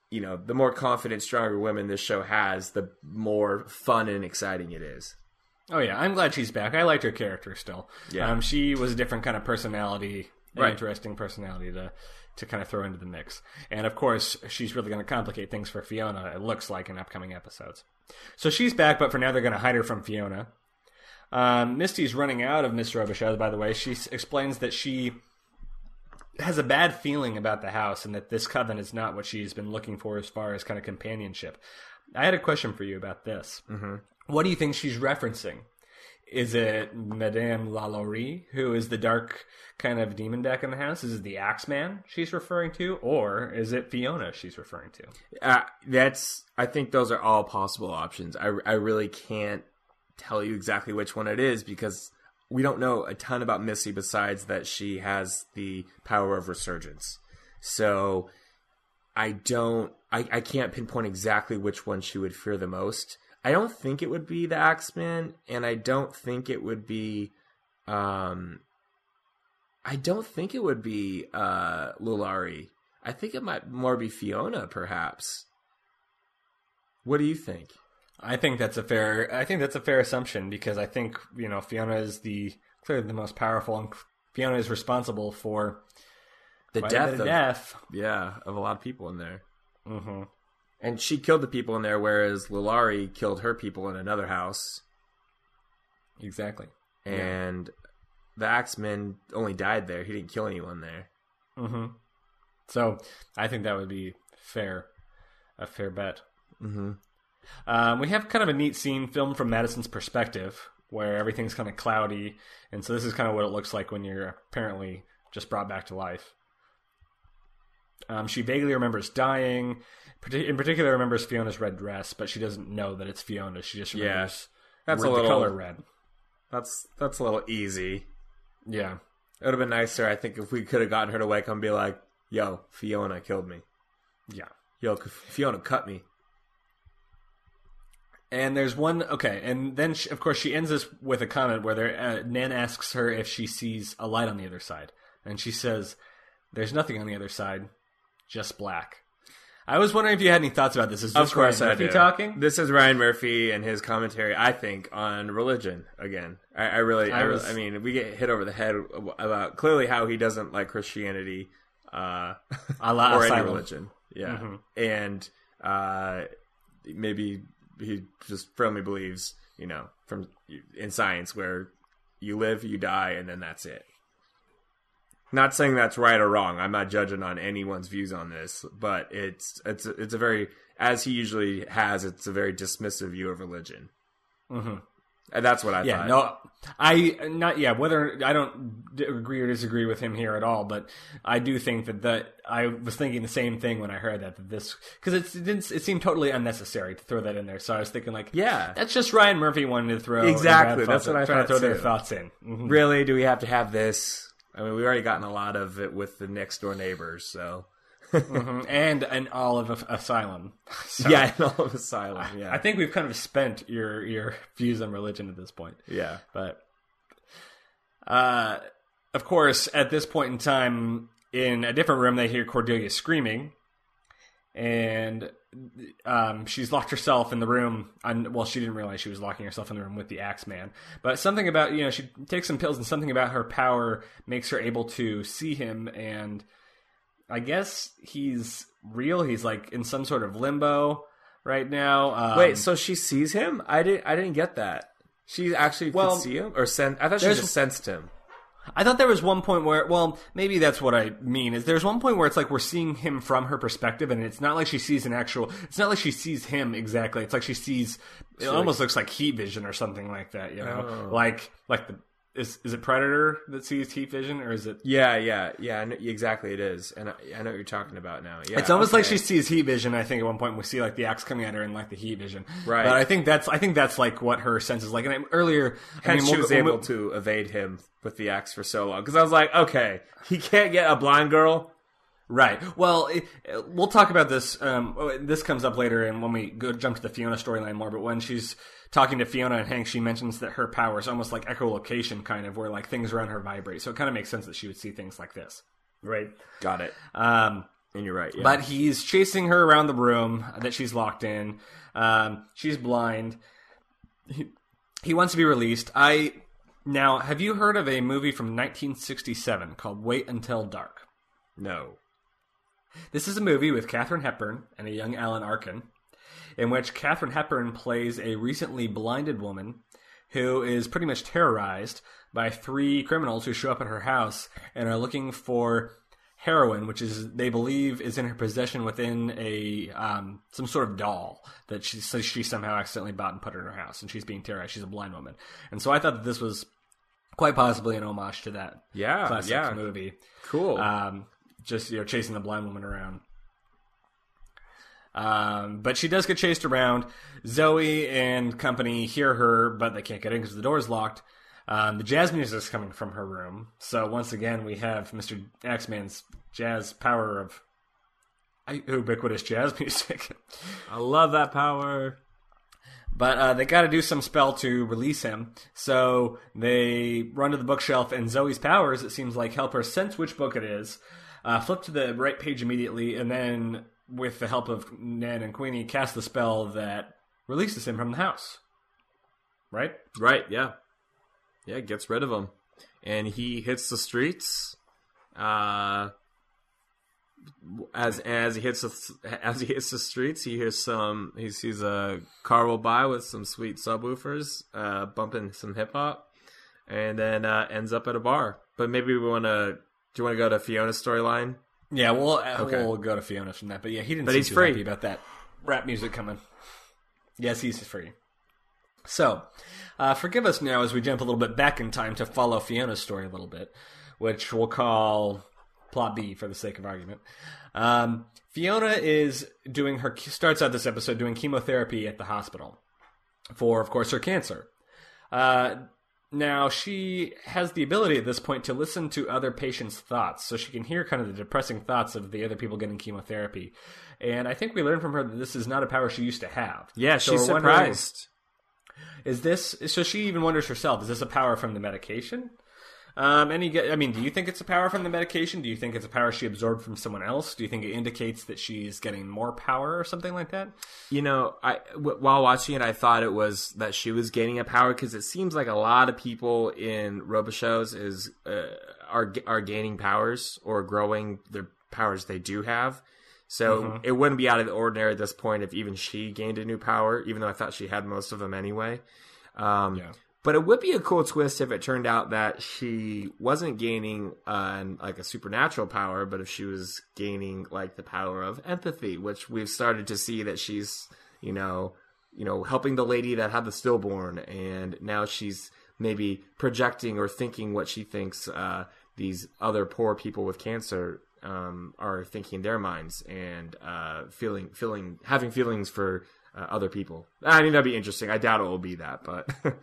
you know, the more confident, stronger women this show has, the more fun and exciting it is. Oh yeah, I'm glad she's back. I liked her character still. Yeah. um, she was a different kind of personality, Right. interesting personality to to kind of throw into the mix. And of course, she's really going to complicate things for Fiona. It looks like in upcoming episodes. So she's back, but for now they're going to hide her from Fiona. Um, Misty's running out of Miss Robichaux, by the way. She s- explains that she has a bad feeling about the house and that this coven is not what she's been looking for as far as kind of companionship. I had a question for you about this. Mm-hmm. What do you think she's referencing? Is it Madame Lalaurie, who is the dark kind of demon deck in the house? Is it the Axeman she's referring to? Or is it Fiona she's referring to? Uh, that's. I think those are all possible options. I, I really can't tell you exactly which one it is because we don't know a ton about Missy besides that she has the power of resurgence. So I don't I, I can't pinpoint exactly which one she would fear the most. I don't think it would be the Axeman, and I don't think it would be um I don't think it would be uh Lalaurie. I think it might more be Fiona, perhaps. What do you think? I think that's a fair. I think that's a fair assumption because I think you know Fiona is the clearly the most powerful, and Fiona is responsible for The death bit of death. yeah of a lot of people in there, hmm and she killed the people in there, whereas Lalaurie killed her people in another house, Exactly. and the Axeman only died there. He didn't kill anyone there. Mm-hmm. So I think that would be fair, a fair bet. Mm-hmm. Um, we have kind of a neat scene filmed from Madison's perspective, where everything's kind of cloudy, and so this is kind of what it looks like when you're apparently just brought back to life. Um, she vaguely remembers dying. In particular, remembers Fiona's red dress, but she doesn't know that it's Fiona. She just Yeah, That's a little. the color red. That's that's a little easy. Yeah, It would have been nicer, I think, if we could have gotten her to wake up and be like, "Yo, Fiona killed me. yeah. Yo, Fiona cut me." And there's one okay, and then she, of course she ends this with a comment where there, uh, Nan asks her if she sees a light on the other side, and she says, "There's nothing on the other side, just black." I was wondering if you had any thoughts about this. Is this Of course, Ryan I Murphy do. talking? This is Ryan Murphy and his commentary. I think on religion again. I, I really, I, I really, was- I mean, we get hit over the head about clearly how he doesn't like Christianity, uh, A la or any religion. Yeah, Mhm. and uh, maybe he just firmly believes, you know, from in science where you live, you die, and then that's it. Not saying that's right or wrong. I'm not judging on anyone's views on this, but it's it's it's a very as he usually has. It's a very dismissive view of religion, Mhm. and that's what I Yeah, thought. no, I not yeah. Whether I don't d- agree or disagree with him here at all, but I do think that that I was thinking the same thing when I heard that, that this because it didn't it seemed totally unnecessary to throw that in there. So I was thinking like, Yeah. that's just Ryan Murphy wanting to throw Exactly, that's what I trying to thought throw their thoughts in. Mhm. Really, do we have to have this? I mean, we've already gotten a lot of it with the next door neighbors, so Mhm. and an olive asylum. So yeah, all of asylum. Yeah, I think we've kind of spent your your views on religion at this point. yeah. But uh, of course, at this point in time, in a different room, they hear Cordelia screaming, and um, she's locked herself in the room. And well, she didn't realize she was locking herself in the room with the Axeman. But something about you know she takes some pills, and something about her power makes her able to see him. And I guess he's real. He's like in some sort of limbo right now. Um, Wait, so she sees him? I didn't. I didn't get that. She actually Well, could see him, or sen- I thought she just sensed him. I thought there was one point where, well, maybe that's what I mean. Is there's one point where it's like we're seeing him from her perspective, and it's not like she sees an actual. It's not like she sees him exactly. It's like she sees. It almost looks like heat vision or something like that. You know, Oh. like like the is is it Predator that sees heat vision, or is it? Yeah, yeah, yeah. Know, exactly, it is, and I, I know what you're talking about now. Yeah, It's almost like she sees heat vision. I think at one point we see like the axe coming at her in like the heat vision. Right. But I think that's I think that's like what her sense is like. And I, earlier, I mean, she was able to evade him with the axe for so long. Because I was like, okay, he can't get a blind girl. Right. Well, it, we'll talk about this. Um, oh, this comes up later, and when we go jump to the Fiona storyline more. But when she's talking to Fiona and Hank, she mentions that her power is almost like echolocation, kind of, where like things around her vibrate. So it kind of makes sense that she would see things like this. Right. Got it. Um, And you're right. Yeah. but he's chasing her around the room that she's locked in. Um, she's blind. He, he wants to be released. I now have you heard of a movie from 1967 called Wait Until Dark? no. This is a movie with Katherine Hepburn and a young Alan Arkin, in which Katherine Hepburn plays a recently blinded woman who is pretty much terrorized by three criminals who show up at her house and are looking for heroin, which is they believe is in her possession within a um, some sort of doll that she so she somehow accidentally bought and put in her house, and she's being terrorized. She's a blind woman, and so I thought that this was quite possibly an homage to that Yeah. classic yeah. movie Cool. um, just you know chasing the blind woman around. Um, but she does get chased around. Zoe and company hear her, but they can't get in because the door is locked. Um, the jazz music is coming from her room. So once again, we have Mr. Axeman's jazz power of ubiquitous jazz music. I love that power. But uh, they got to do some spell to release him. So they run to the bookshelf, and Zoe's powers, it seems like, help her sense which book it is, uh, flip to the right page immediately, and then, with the help of Nan and Queenie, cast the spell that releases him from the house. Right? Right, yeah. Yeah, gets rid of him. And he hits the streets. Uh, as as he hits the, as he hits the streets, he hears some. He sees a car roll by with some sweet subwoofers, uh, bumping some hip hop, and then uh, ends up at a bar. But maybe we want to. Do you want to go to Fiona's storyline? Yeah, we'll okay. we'll go to Fiona from that. But yeah, he didn't. But he's free about that rap music coming. Yes, he's free. So, uh, forgive us now as we jump a little bit back in time to follow Fiona's story a little bit, which we'll call plot B for the sake of argument. Um, Fiona is doing her starts out this episode doing chemotherapy at the hospital for, of course, her cancer. Uh, now she has the ability at this point to listen to other patients' thoughts, so she can hear kind of the depressing thoughts of the other people getting chemotherapy. And I think we learned from her that this is not a power she used to have. Yeah, so she's surprised. Is this so? She even wonders herself: Is this a power from the medication? Um, any, I mean, do you think it's a power from the medication? Do you think it's a power she absorbed from someone else? Do you think it indicates that she's getting more power or something like that? You know, I w- while watching it, I thought it was that she was gaining a power because it seems like a lot of people in shows is uh, are are gaining powers or growing their powers they do have. So mm-hmm. it wouldn't be out of the ordinary at this point if even she gained a new power, even though I thought she had most of them anyway. Um, yeah. But it would be a cool twist if it turned out that she wasn't gaining uh, like a supernatural power, but if she was gaining like the power of empathy, which we've started to see that she's, you know, you know, helping the lady that had the stillborn, and now she's maybe projecting or thinking what she thinks uh, these other poor people with cancer um, are thinking in their minds and uh, feeling, feeling, having feelings for uh, other people. I mean, that'd be interesting. I doubt it will be that, but.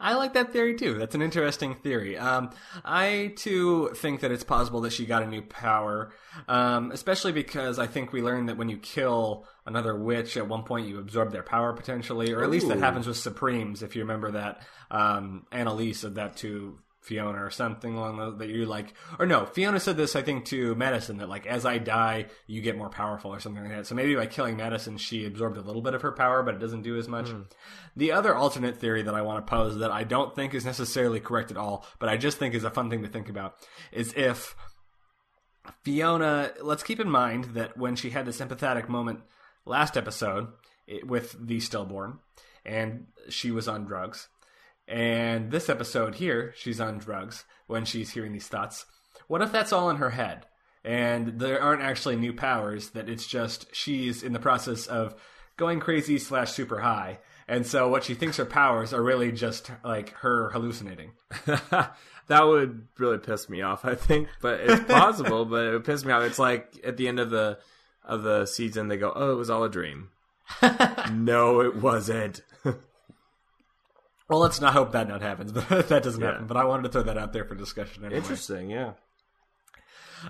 I like that theory too. That's an interesting theory. Um, I too think that it's possible that she got a new power, um, especially because I think we learned that when you kill another witch, at one point you absorb their power potentially, or at Ooh. least that happens with Supremes. If you remember that, um, Annalise said that to Fiona or something along those that you like or no Fiona said this I think to Madison that like as I die you get more powerful or something like that so maybe by killing Madison she absorbed a little bit of her power but it doesn't do as much mm. the other alternate theory that I want to pose that I don't think is necessarily correct at all but I just think is a fun thing to think about is if Fiona let's keep in mind that when she had the sympathetic moment last episode it, with the stillborn and she was on drugs and this episode here, she's on drugs when she's hearing these thoughts. What if that's all in her head? And there aren't actually new powers, that it's just she's in the process of going crazy slash super high. And so what she thinks her powers are really just like her hallucinating. that would really piss me off, I think. But it's possible, but it would piss me off. It's like at the end of the of the season they go, Oh, it was all a dream. no, it wasn't. Well, let's not hope that not happens, but that doesn't yeah. happen. But I wanted to throw that out there for discussion. Anyway. Interesting, yeah.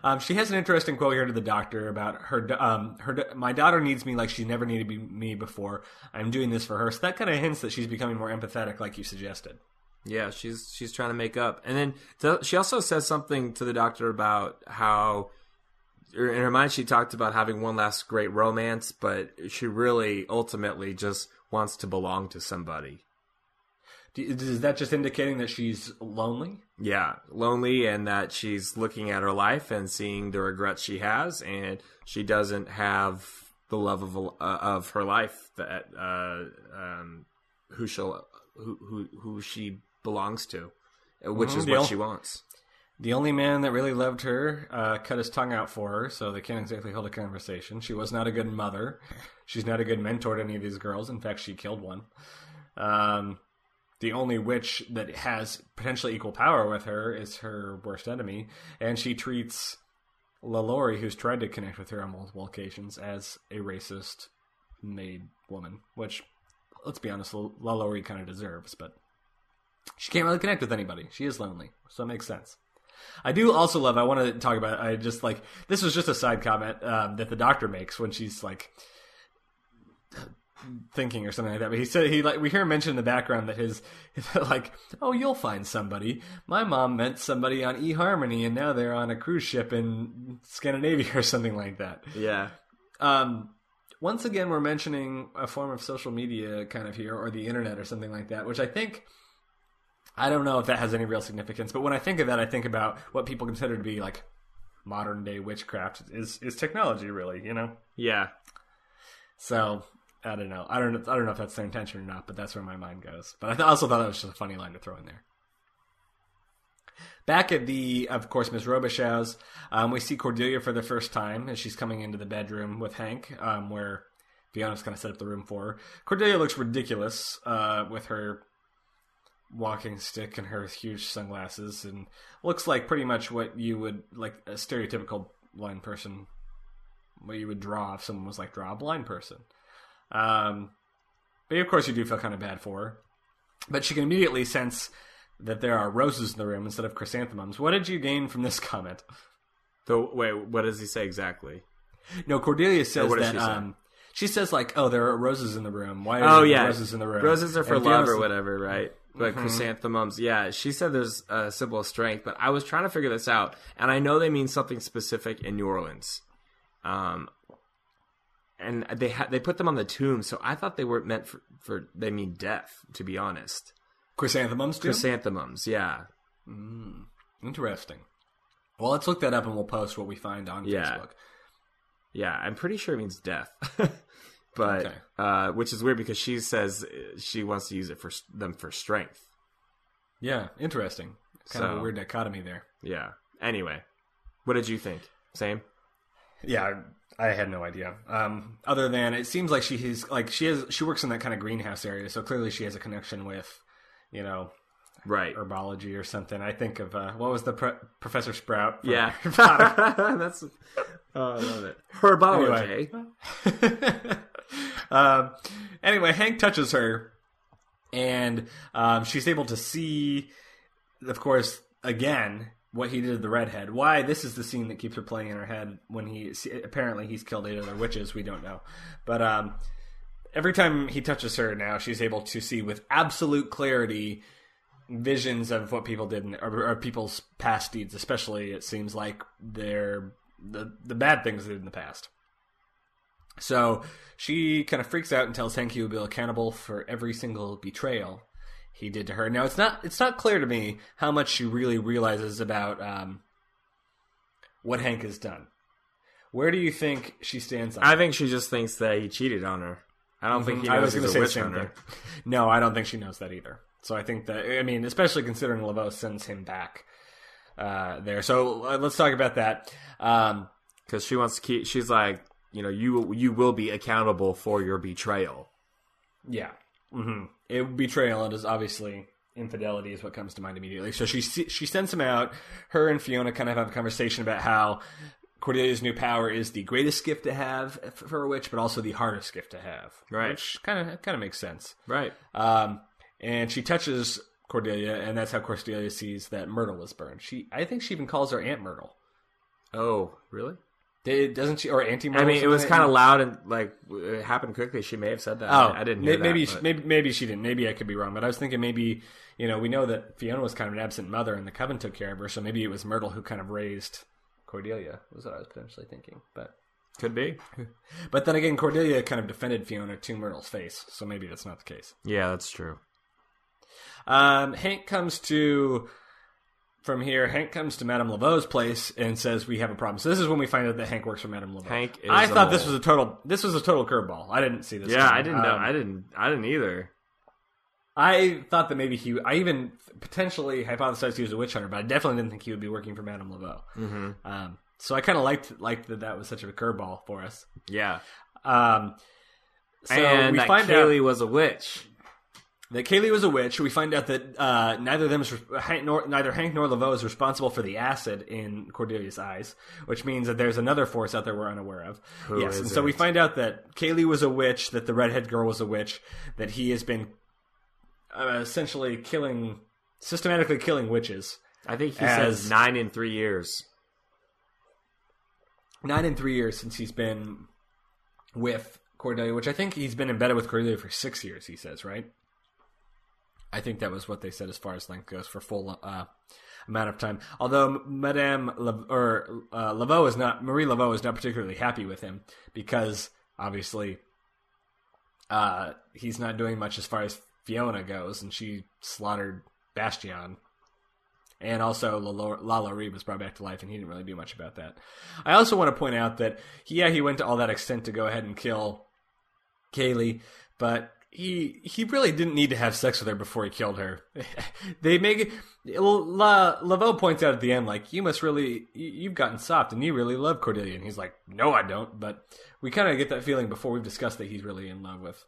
Um, she has an interesting quote here to the doctor about her. Um, her my daughter needs me like she never needed me before. I'm doing this for her. So that kind of hints that she's becoming more empathetic, like you suggested. Yeah, she's she's trying to make up, and then th- she also says something to the doctor about how er, in her mind she talked about having one last great romance, but she really ultimately just wants to belong to somebody. Is that just indicating that she's lonely? Yeah, lonely, and that she's looking at her life and seeing the regrets she has, and she doesn't have the love of uh, of her life that uh, um, who she'll who, who who she belongs to, which mm-hmm. is what she wants. The only man that really loved her uh, cut his tongue out for her, so they can't exactly hold a conversation. She was not a good mother. She's not a good mentor to any of these girls. In fact, she killed one. Um, the only witch that has potentially equal power with her is her worst enemy, and she treats Lalaurie, who's tried to connect with her on multiple occasions, as a racist maid woman, which, let's be honest, Lalaurie kind of deserves, but she can't really connect with anybody. She is lonely, so it makes sense. I do also love. I want to talk about. I just like this was just a side comment um, that the doctor makes when she's like thinking or something like that. But he said he like we hear him mention in the background that his like oh you'll find somebody. My mom met somebody on eHarmony and now they're on a cruise ship in Scandinavia or something like that. Yeah. Um, once again, we're mentioning a form of social media kind of here or the internet or something like that, which I think. I don't know if that has any real significance, but when I think of that, I think about what people consider to be like modern day witchcraft is is technology, really, you know. Yeah. So I don't know. I don't. I don't know if that's their intention or not, but that's where my mind goes. But I th- also thought that was just a funny line to throw in there. Back at the, of course, Miss Robichaux's, um, we see Cordelia for the first time as she's coming into the bedroom with Hank, um, where Fiona's kind of set up the room for her. Cordelia looks ridiculous uh, with her walking stick and her huge sunglasses, and looks like pretty much what you would like a stereotypical blind person, what you would draw if someone was like draw a blind person. Um, but of course, you do feel kind of bad for her. But she can immediately sense that there are roses in the room instead of chrysanthemums. What did you gain from this comment? So wait, what does he say exactly? No, Cordelia says that. she um, she says like, "Oh, there are roses in the room. Why are Oh there yeah, roses in the room? Roses are for And love or whatever, right? But chrysanthemums, yeah. She said there's a symbol of strength, but I was trying to figure this out, and I know they mean something specific in New Orleans. Um, and they ha- they put them on the tomb, so I thought they were meant for, for they mean death. To be honest, Chrysanthemums too. chrysanthemums, yeah, Interesting. Well, let's look that up and we'll post what we find on Yeah. Facebook. yeah. I'm pretty sure it means death, but Okay. uh, which is weird because she says she wants to use it for them for strength. Yeah, interesting. Kind of a weird dichotomy there. Yeah. Anyway, what did you think? Same. Yeah, I had no idea. Um, other than it seems like she's like she has she works in that kind of greenhouse area, so clearly she has a connection with, you know, Right. herbology or something. I think of uh, what was the pre- Professor Sprout? from Yeah, that's. Oh, I love it. Herbology. Anyway. um, anyway, Hank touches her, and um, she's able to see, of course, again what he did to the redhead. Why this is the scene that keeps her playing in her head when he apparently he's killed eight other witches. We don't know, but um, every time he touches her now, she's able to see with absolute clarity visions of what people did in, or, or people's past deeds. Especially, it seems like they're the the bad things they did in the past. So she kind of freaks out and tells Hank he will be accountable for every single betrayal he did to her. Now it's not it's not clear to me how much she really realizes about um, what Hank has done. Where do you think she stands on? I think she just thinks that he cheated on her. I don't think he I knows was he's a witch hunter. No, I don't think she knows that either. So I think that I mean, especially considering Laveau sends him back uh, there. So uh, let's talk about that. Um, because she wants to keep. She's like, you know, you you will be accountable for your betrayal. Yeah. hmm It betrayal and is obviously infidelity is what comes to mind immediately. So she she sends him out. Her and Fiona kind of have a conversation about how Cordelia's new power is the greatest gift to have for a witch, but also the hardest gift to have. Right. Which kind of kind of makes sense. Right. Um, and she touches Cordelia, and that's how Cordelia sees that Myrtle was burned. She, I think, she even calls her Aunt Myrtle. Oh, really? Did, doesn't she? Or Auntie Myrtle? I mean, it was kind of loud and like it happened quickly. She may have said that. that? Oh, I, I didn't hear maybe, that. she, maybe, maybe she didn't. Maybe I could be wrong, but I was thinking maybe you know we know that Fiona was kind of an absent mother, and the coven took care of her, so maybe it was Myrtle who kind of raised Cordelia. Was what I was potentially thinking, but could be. but then again, Cordelia kind of defended Fiona to Myrtle's face, so maybe that's not the case. Yeah, that's true. Um, Hank comes to from here. Hank comes to Madame Laveau's place and says, "We have a problem." So this is when we find out that Hank works for Madame Laveau. Hank is I thought this was a total. This was a total curveball. I didn't see this. Yeah, coming. I didn't know. Um, I didn't. I didn't either. I thought that maybe he. I even potentially hypothesized he was a witch hunter, but I definitely didn't think he would be working for Madame Laveau. Mm-hmm. Um, so I kind of liked liked that that was such a curveball for us. Yeah, Um, so and we that find Kaylee out was a witch. That Kaylee was a witch. We find out that uh, neither of them is, Hank nor, neither Hank nor Laveau is responsible for the acid in Cordelia's eyes, which means that there's another force out there we're unaware of. Who yes, and so we find out that Kaylee was a witch, that the redhead girl was a witch, that he has been uh, essentially killing systematically killing witches. I think he As- says nine in three years. Nine in three years since he's been with Cordelia, which I think he's been embedded with Cordelia for six years. He says, right? I think that was what they said as far as length goes for full uh, amount of time. Although Madame Le- or uh, Laveau is not Marie Laveau is not particularly happy with him because obviously uh, he's not doing much as far as Fiona goes, and she slaughtered Bastien. And also, Lalo- Lalaurie was brought back to life, and he didn't really do much about that. I also want to point out that, yeah, he went to all that extent to go ahead and kill Kaylee, but he he really didn't need to have sex with her before he killed her. they make it. La, Laveau points out at the end, like, you must really, you- you've gotten soft, and you really love Cordelia. And he's like, no, I don't. But we kind of get that feeling before we've discussed that he's really in love with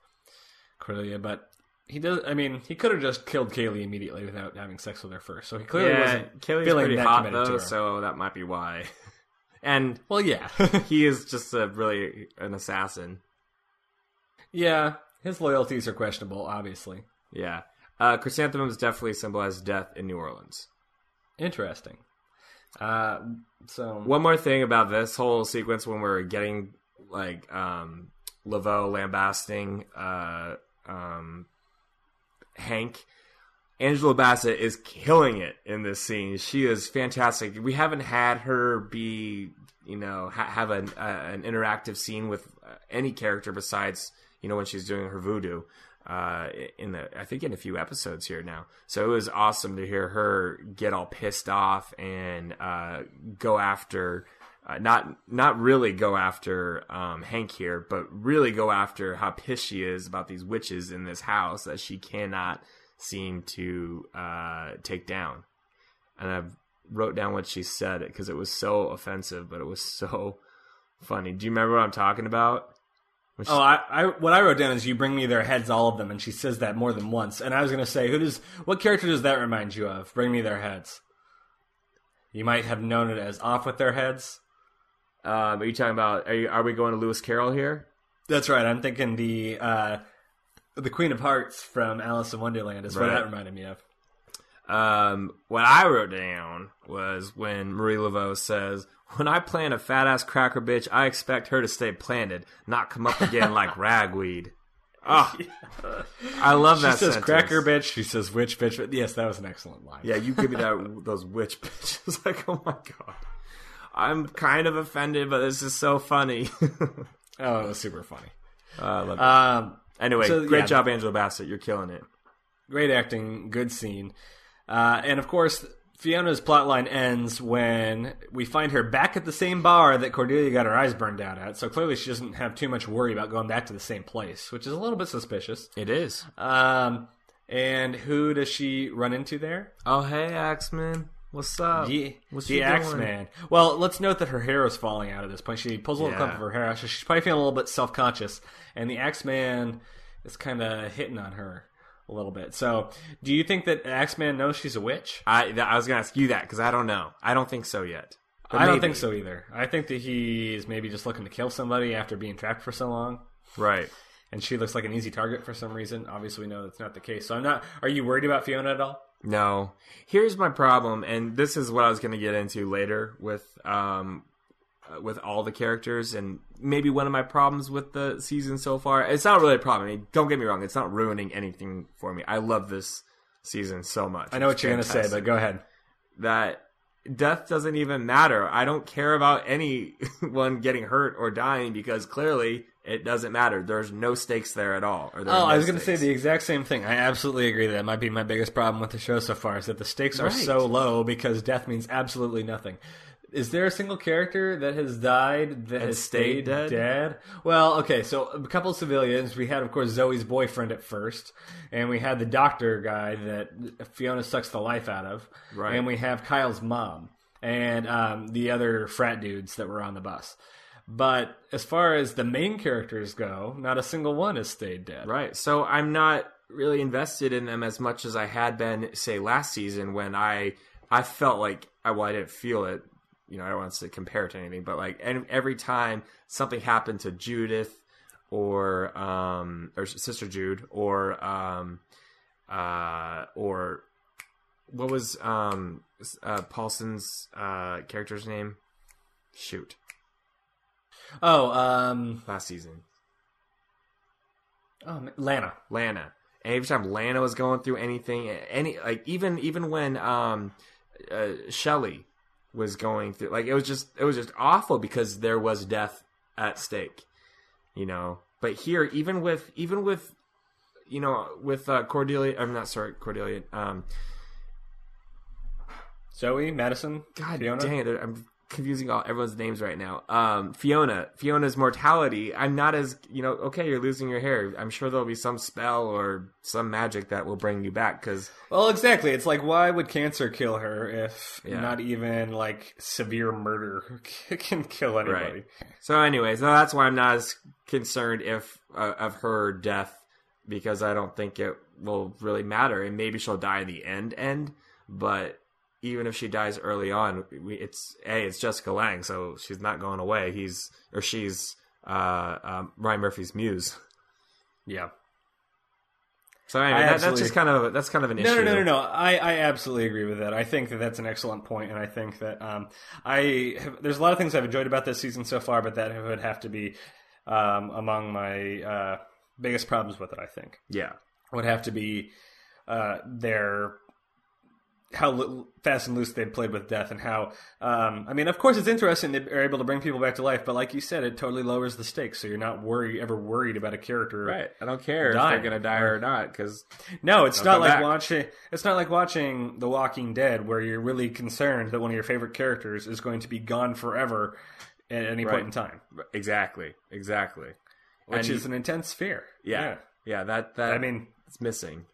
Cordelia. But he does. I mean, he could have just killed Kaylee immediately without having sex with her first. So he clearly yeah, wasn't Kaylee's feeling pretty that hot though, so that might be why. and Well, yeah, he is just a really an assassin. yeah. His loyalties are questionable, obviously. Yeah. Uh, chrysanthemums definitely symbolize death in New Orleans. Interesting. Uh, so One more thing about this whole sequence when we're getting like um Laveau lambasting uh um Hank Angela Bassett is killing it in this scene. She is fantastic. We haven't had her be, you know, ha- have an uh, an interactive scene with uh, any character besides, you know, when she's doing her voodoo. Uh, in the I think in a few episodes here now, so it was awesome to hear her get all pissed off and uh, go after, uh, not not really go after um, Hank here, but really go after how pissed she is about these witches in this house that she cannot seem to uh, take down. And I wrote down what she said because it was so offensive, but it was so funny. Do you remember what I'm talking about? She- Oh, I, I what I wrote down is you bring me their heads, all of them, and she says that more than once. And I was gonna say, who does what character does that remind you of? Bring me their heads. You might have known it as off with their heads. Um, are you talking about? Are, you, are we going to Lewis Carroll here? That's right. I'm thinking the uh, the Queen of Hearts from Alice in Wonderland is what that reminded me of. Um, what I wrote down was when Marie Laveau says, "When I plant a fat ass cracker bitch, I expect her to stay planted, not come up again like ragweed." Oh, I love She that. She says sentence. cracker bitch. She says witch bitch. Yes, that was an excellent line. Yeah, you give me that those witch bitches. like, oh my god, I'm kind of offended, but this is so funny. Oh, it was super funny. Uh, I love it. Um, anyway, so, great yeah. job, Angela Bassett. You're killing it. great acting, good scene, uh, and of course, Fiona's plotline ends when we find her back at the same bar that Cordelia got her eyes burned out at. So clearly, she doesn't have too much worry about going back to the same place, which is a little bit suspicious. It is. Um, and who does she run into there? Oh hey, Axeman, what's up? The, What's the? Axeman. Well, let's note that her hair is falling out at this point. She pulls a little Yeah. clump of her hair out, so she's probably feeling a little bit self conscious. And the Axeman is kind of hitting on her a little bit. So, do you think that Axeman knows she's a witch? I th- I was gonna ask you that because I don't know. I don't think so yet. But I don't think so either. I think that he's maybe just looking to kill somebody after being trapped for so long. Right. And she looks like an easy target for some reason. Obviously, we know that's not the case. So I'm not. Are you worried about Fiona at all? No. Here's my problem, and this is what I was going to get into later with um Uh, with all the characters, and maybe one of my problems with the season so far. It's not really a problem. I mean, don't get me wrong; it's not ruining anything for me. I love this season so much. I know what you're going to say, but go ahead. that death doesn't even matter. I don't care about anyone getting hurt or dying because clearly it doesn't matter. There's no stakes there at all. Or there Oh, no I was going to say the exact same thing. I absolutely agree that, that might be my biggest problem with the show so far is that the stakes are so low because death means absolutely nothing. Is there a single character that has died that has stayed stayed dead? dead? Well, okay, so a couple of civilians. We had, of course, Zoe's boyfriend at first, and we had the doctor guy that Fiona sucks the life out of, Right. and we have Kyle's mom and um, the other frat dudes that were on the bus. But as far as the main characters go, not a single one has stayed dead. Right. So I'm not really invested in them as much as I had been, say, last season when I I felt like well I didn't feel it. You know, I don't want to compare it to anything, but like and every time something happened to Judith or um or Sister Jude or um uh or what was um uh, Paulson's uh, character's name? Shoot, Oh, um, last season, oh, Lana. Lana. And every time Lana was going through anything, any like even even when um uh, Shelley was going through, like it was just it was just awful because there was death at stake, you know. But here, even with even with you know with uh, Cordelia, I'm not sorry, Cordelia. Um, Zoe, Madison, God Fiona. dang it, I'm confusing all everyone's names right now. Um, Fiona, Fiona's mortality. I'm not as you know. Okay, you're losing your hair. I'm sure there'll be some spell or some magic that will bring you back. Because Well, exactly. It's like, why would cancer kill her if Yeah. not even like severe murder can kill anybody? Right. so, anyways, that's why I'm not as concerned if uh, of her death because I don't think it will really matter. And maybe she'll die in the end. End, but. Even if she dies early on, we, it's a it's Jessica Lange, so she's not going away. He's or she's uh, um, Ryan Murphy's muse. Yeah. So anyway, that, that's just kind of that's kind of an issue. No, no, no, no, no. I, I absolutely agree with that. I think that that's an excellent point, and I think that um, I have, there's a lot of things I've enjoyed about this season so far, but that would have to be um, among my uh, biggest problems with it. I think Yeah, would have to be uh, their how li- fast and loose they'd played with death, and how um, I mean, of course, it's interesting they are able to bring people back to life, but like you said, it totally lowers the stakes, so you're not worried ever worried about a character right. I don't care if they're gonna die or not because No, it's not like back. watching. It's not like watching The Walking Dead, where you're really concerned that one of your favorite characters is going to be gone forever at any Right. point in time, exactly, exactly, which And is an intense fear. yeah, yeah. That that I mean, it's missing.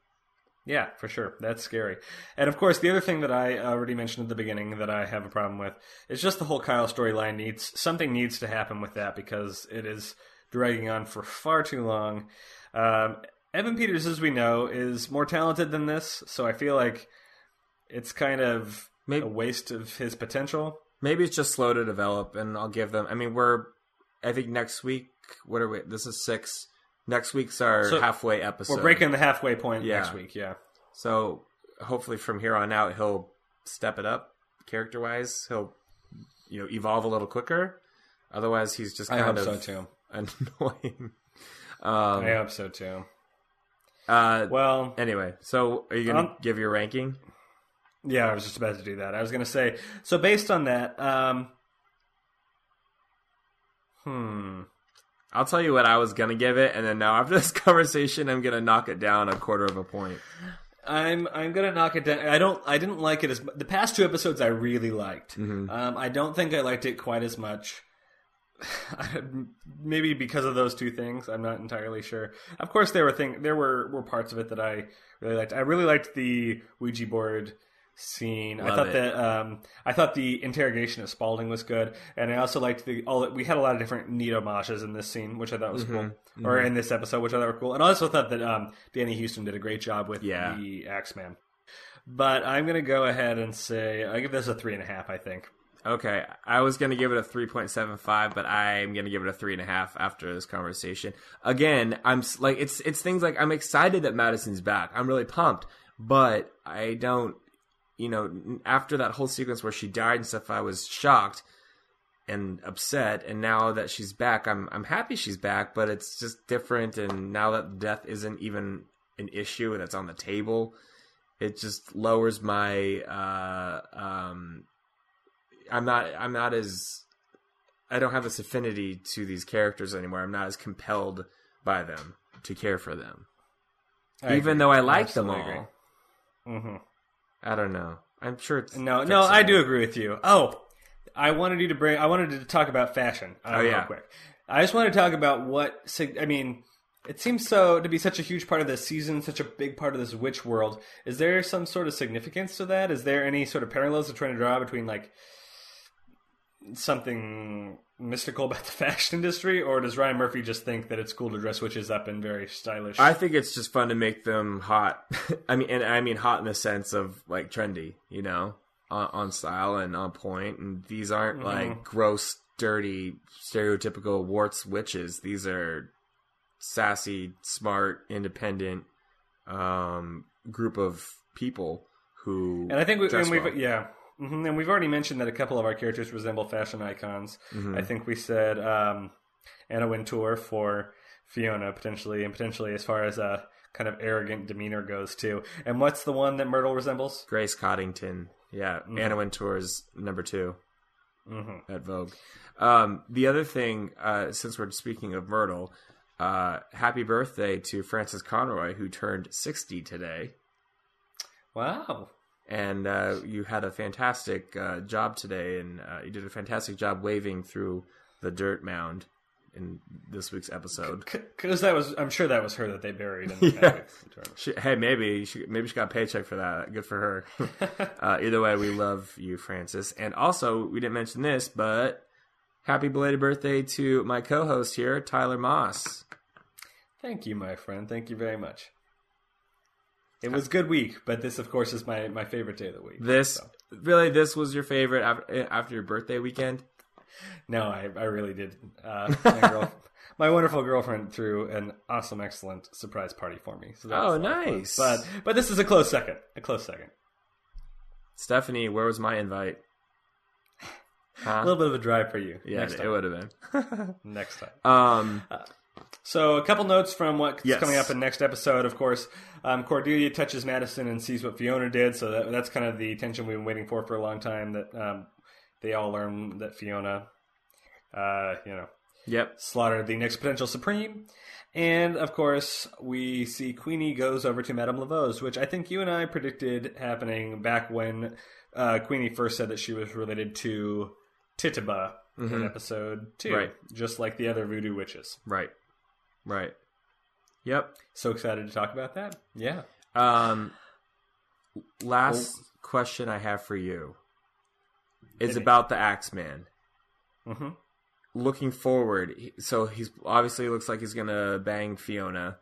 Yeah, for sure, that's scary. And of course, the other thing that I already mentioned at the beginning that I have a problem with is just the whole Kyle storyline. Needs something needs to happen with that because it is dragging on for far too long. Um, Evan Peters, as we know, is more talented than this, so I feel like it's kind of Maybe a waste of his potential. maybe it's just slow to develop, and I'll give them. I mean, we're I think next week. What are we? This is six. Next week's our So, halfway episode. We're breaking the halfway point Yeah. next week. Yeah, So hopefully from here on out he'll step it up character wise. He'll you know evolve a little quicker. Otherwise he's just I hope of so too. annoying. Um, I hope so too. uh, Well, anyway, so are you gonna Um, give your ranking? yeah, I was just about to do that. I was going to say so. Based on that, um, hmm. I'll tell you what I was gonna give it, and then now after this conversation, I'm gonna knock it down a quarter of a point. I'm I'm gonna knock it down. I don't. I didn't like it as the past two episodes. I really liked. Mhm. Um, I don't think I liked it quite as much. Maybe because of those two things, I'm not entirely sure. Of course, there were thing there were were parts of it that I really liked. I really liked the Ouija board scene. I thought it. that um, I thought the interrogation of Spalding was good, and I also liked the all. We had a lot of different neat homages in this scene, which I thought was cool, or in this episode, which I thought were cool. And I also thought that um, Danny Huston did a great job with Yeah. the Axeman. But I'm gonna go ahead and say I give this a three and a half. I think. Okay, I was gonna give it a three point seven five, but I'm gonna give it a three and a half after this conversation. Again, I'm like it's it's things like I'm excited that Madison's back. I'm really pumped, but I don't, you know, after that whole sequence where she died and stuff, I was shocked and upset. And now that she's back, I'm I'm happy she's back, but it's just different. And now that death isn't even an issue and it's on the table, it just lowers my uh um I'm not I'm not as I don't have this affinity to these characters anymore. I'm not as compelled by them to care for them. Even though I like them all. Mm hmm I don't know. I'm sure it's No, no, I do agree with you. Oh, I wanted you to bring. I wanted to talk about fashion. Uh, Oh, real yeah. quick. I just want to talk about what. I mean, it seems so to be such a huge part of this season, such a big part of this witch world. Is there some sort of significance to that? Is there any sort of parallels they're trying to draw between like something mystical about the fashion industry, or does Ryan Murphy just think that it's cool to dress witches up in very stylish? I think it's just fun to make them hot. I mean, and I mean hot in the sense of like trendy, you know, on, on style and on point. And these aren't like gross, dirty, stereotypical warts witches. These are sassy, smart, independent um, group of people who And I think we, and we've yeah, hmm and we've already mentioned that a couple of our characters resemble fashion icons. Mm-hmm. I think we said um, Anna Wintour for Fiona potentially, and potentially as far as a kind of arrogant demeanor goes too. And what's the one that Myrtle resembles? Grace Coddington. Yeah, Anna Wintour is number 2 Mm-hmm. at Vogue. Um, the other thing, uh, since we're speaking of Myrtle, uh, happy birthday to Frances Conroy, who turned 60 today. Wow. And uh, you had a fantastic uh, job today, and uh, you did a fantastic job waving through the dirt mound in this week's episode. Because that was, I'm sure that was her that they buried. In the Yeah. She, hey, maybe she maybe she got a paycheck for that. Good for her. uh, either way, we love you, Francis. And also, we didn't mention this, but happy belated birthday to my co-host here, Tyler Moss. Thank you, my friend. Thank you very much. It was a good week, but this, of course, is my, my favorite day of the week. This So, really, this was your favorite after, after your birthday weekend. no, I, I really did. Uh, my, girl, my wonderful girlfriend threw an awesome, excellent surprise party for me. So Oh, a lot of fun. nice. But but this is a close second. A close second. Stephanie, where was my invite? A little bit of a drive for you. Yeah, next it would have been. Next time. Um, So, a couple notes from what's Yes. coming up in next episode. Of course, um, Cordelia touches Madison and sees what Fiona did. So that, that's kind of the tension we've been waiting for for a long time. That um, they all learn that Fiona, uh, you know, yep. slaughtered the next potential supreme. And of course, we see Queenie goes over to Madame Laveau's, which I think you and I predicted happening back when uh, Queenie first said that she was related to Tituba in episode two, Right. just like the other voodoo witches. Right. Right. Yep. So excited to talk about that. Yeah. Um, last question I have for you is about the Axeman. hmm Looking forward, so he's obviously looks like he's gonna bang Fiona.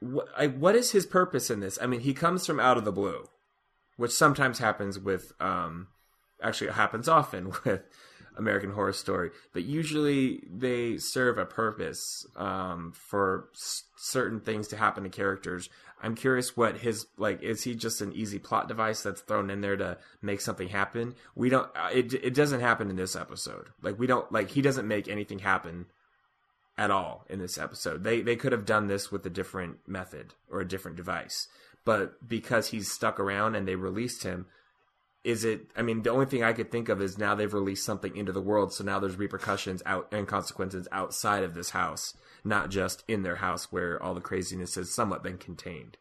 What, I, what is his purpose in this? I mean, he comes from out of the blue, which sometimes happens with, um, actually it happens often with American Horror Story, but usually they serve a purpose um, for s- certain things to happen to characters. I'm curious what his like is. He just an easy plot device that's thrown in there to make something happen? We don't. uh, It it doesn't happen in this episode. Like we don't like he doesn't make anything happen at all in this episode. They they could have done this with a different method or a different device, but because he's stuck around and they released him, is it? I mean, the only thing I could think of is now they've released something into the world, so now there's repercussions out and consequences outside of this house, not just in their house where all the craziness has somewhat been contained.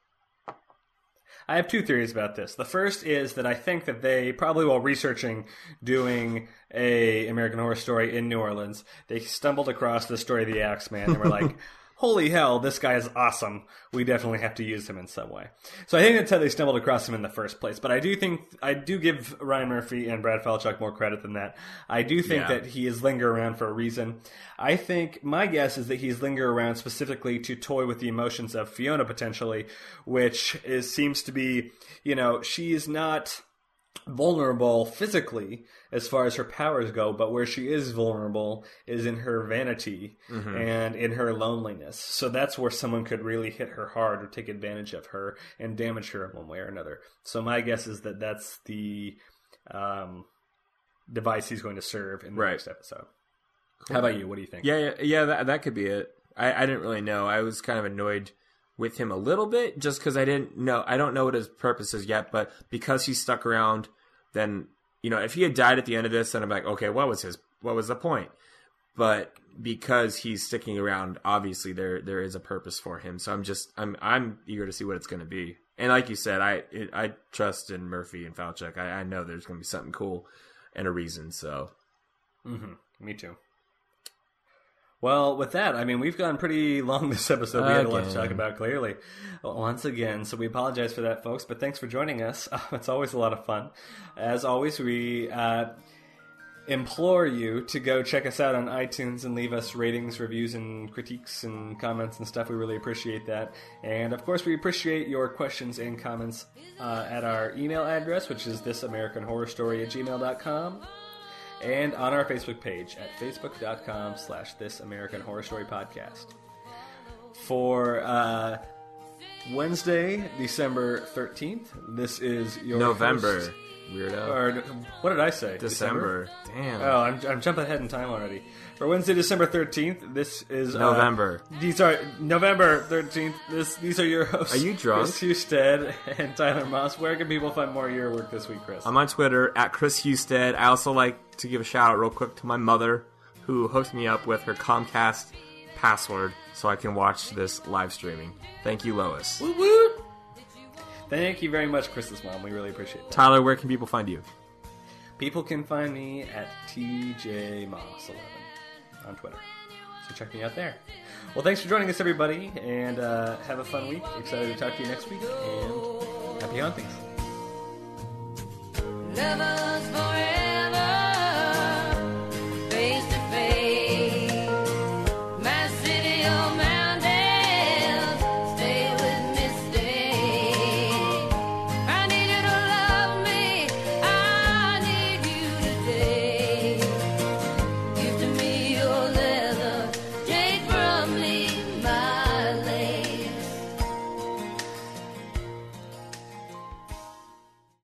I have two theories about this. The first is that I think that they probably while researching doing a American Horror Story in New Orleans, they stumbled across the story of the Axeman and were like, "Holy hell, this guy is awesome! We definitely have to use him in some way." So I think that's how they stumbled across him in the first place. But I do think I do give Ryan Murphy and Brad Falchuk more credit than that. I do think Yeah. that he is linger around for a reason. I think my guess is that he's linger around specifically to toy with the emotions of Fiona potentially, which is seems to be, you know, she's not vulnerable physically as far as her powers go, but where she is vulnerable is in her vanity and in her loneliness. So that's where someone could really hit her hard or take advantage of her and damage her in one way or another. So my guess is that that's the um, device he's going to serve in the Right. next episode. How about you? What do you think? Yeah, yeah, yeah that, that could be it. I, I didn't really know. I was kind of annoyed with him a little bit just because I didn't know. I don't know what his purpose is yet, but because he stuck around, then you know, if he had died at the end of this, then I'm like, okay, what was his? What was the point? But because he's sticking around, obviously there there is a purpose for him. So I'm just I'm I'm eager to see what it's going to be. And like you said, I it, I trust in Murphy and Falchuk. I, I know there's going to be something cool and a reason. So hmm Me too. Well, with that, I mean, we've gone pretty long this episode. We had a lot to talk about, clearly. Once again, so we apologize for that, folks, but thanks for joining us. it's always a lot of fun. As always, we uh, implore you to go check us out on iTunes and leave us ratings, reviews, and critiques and comments and stuff. We really appreciate that. And of course, we appreciate your questions and comments uh, at our email address, which is thisamericanhorrorstory at gmail.com and on our Facebook page at facebook.com slash This American Horror Story Podcast. For uh, Wednesday, December 13th. This is your November. host- Weirdo. Or what did I say? December. Damn. Oh, I'm, I'm jumping ahead in time already. For Wednesday, December 13th, this is uh, November. these are November 13th. This these are your hosts. Are you drunk? Kris Husted and Tyler Moss. Where can people find more of your work this week, Kris? I'm on Twitter at Kris Husted. I also like to give a shout out real quick to my mother, who hooked me up with her Comcast password so I can watch this live streaming. Thank you, Lois. Woot woot! Thank you very much, Kris's mom. We really appreciate it. Tyler, where can people find you? People can find me at TJMoss11 on Twitter. So check me out there. Well, thanks for joining us, everybody, and uh, have a fun week. Excited to talk to you next week, and happy hunting. Never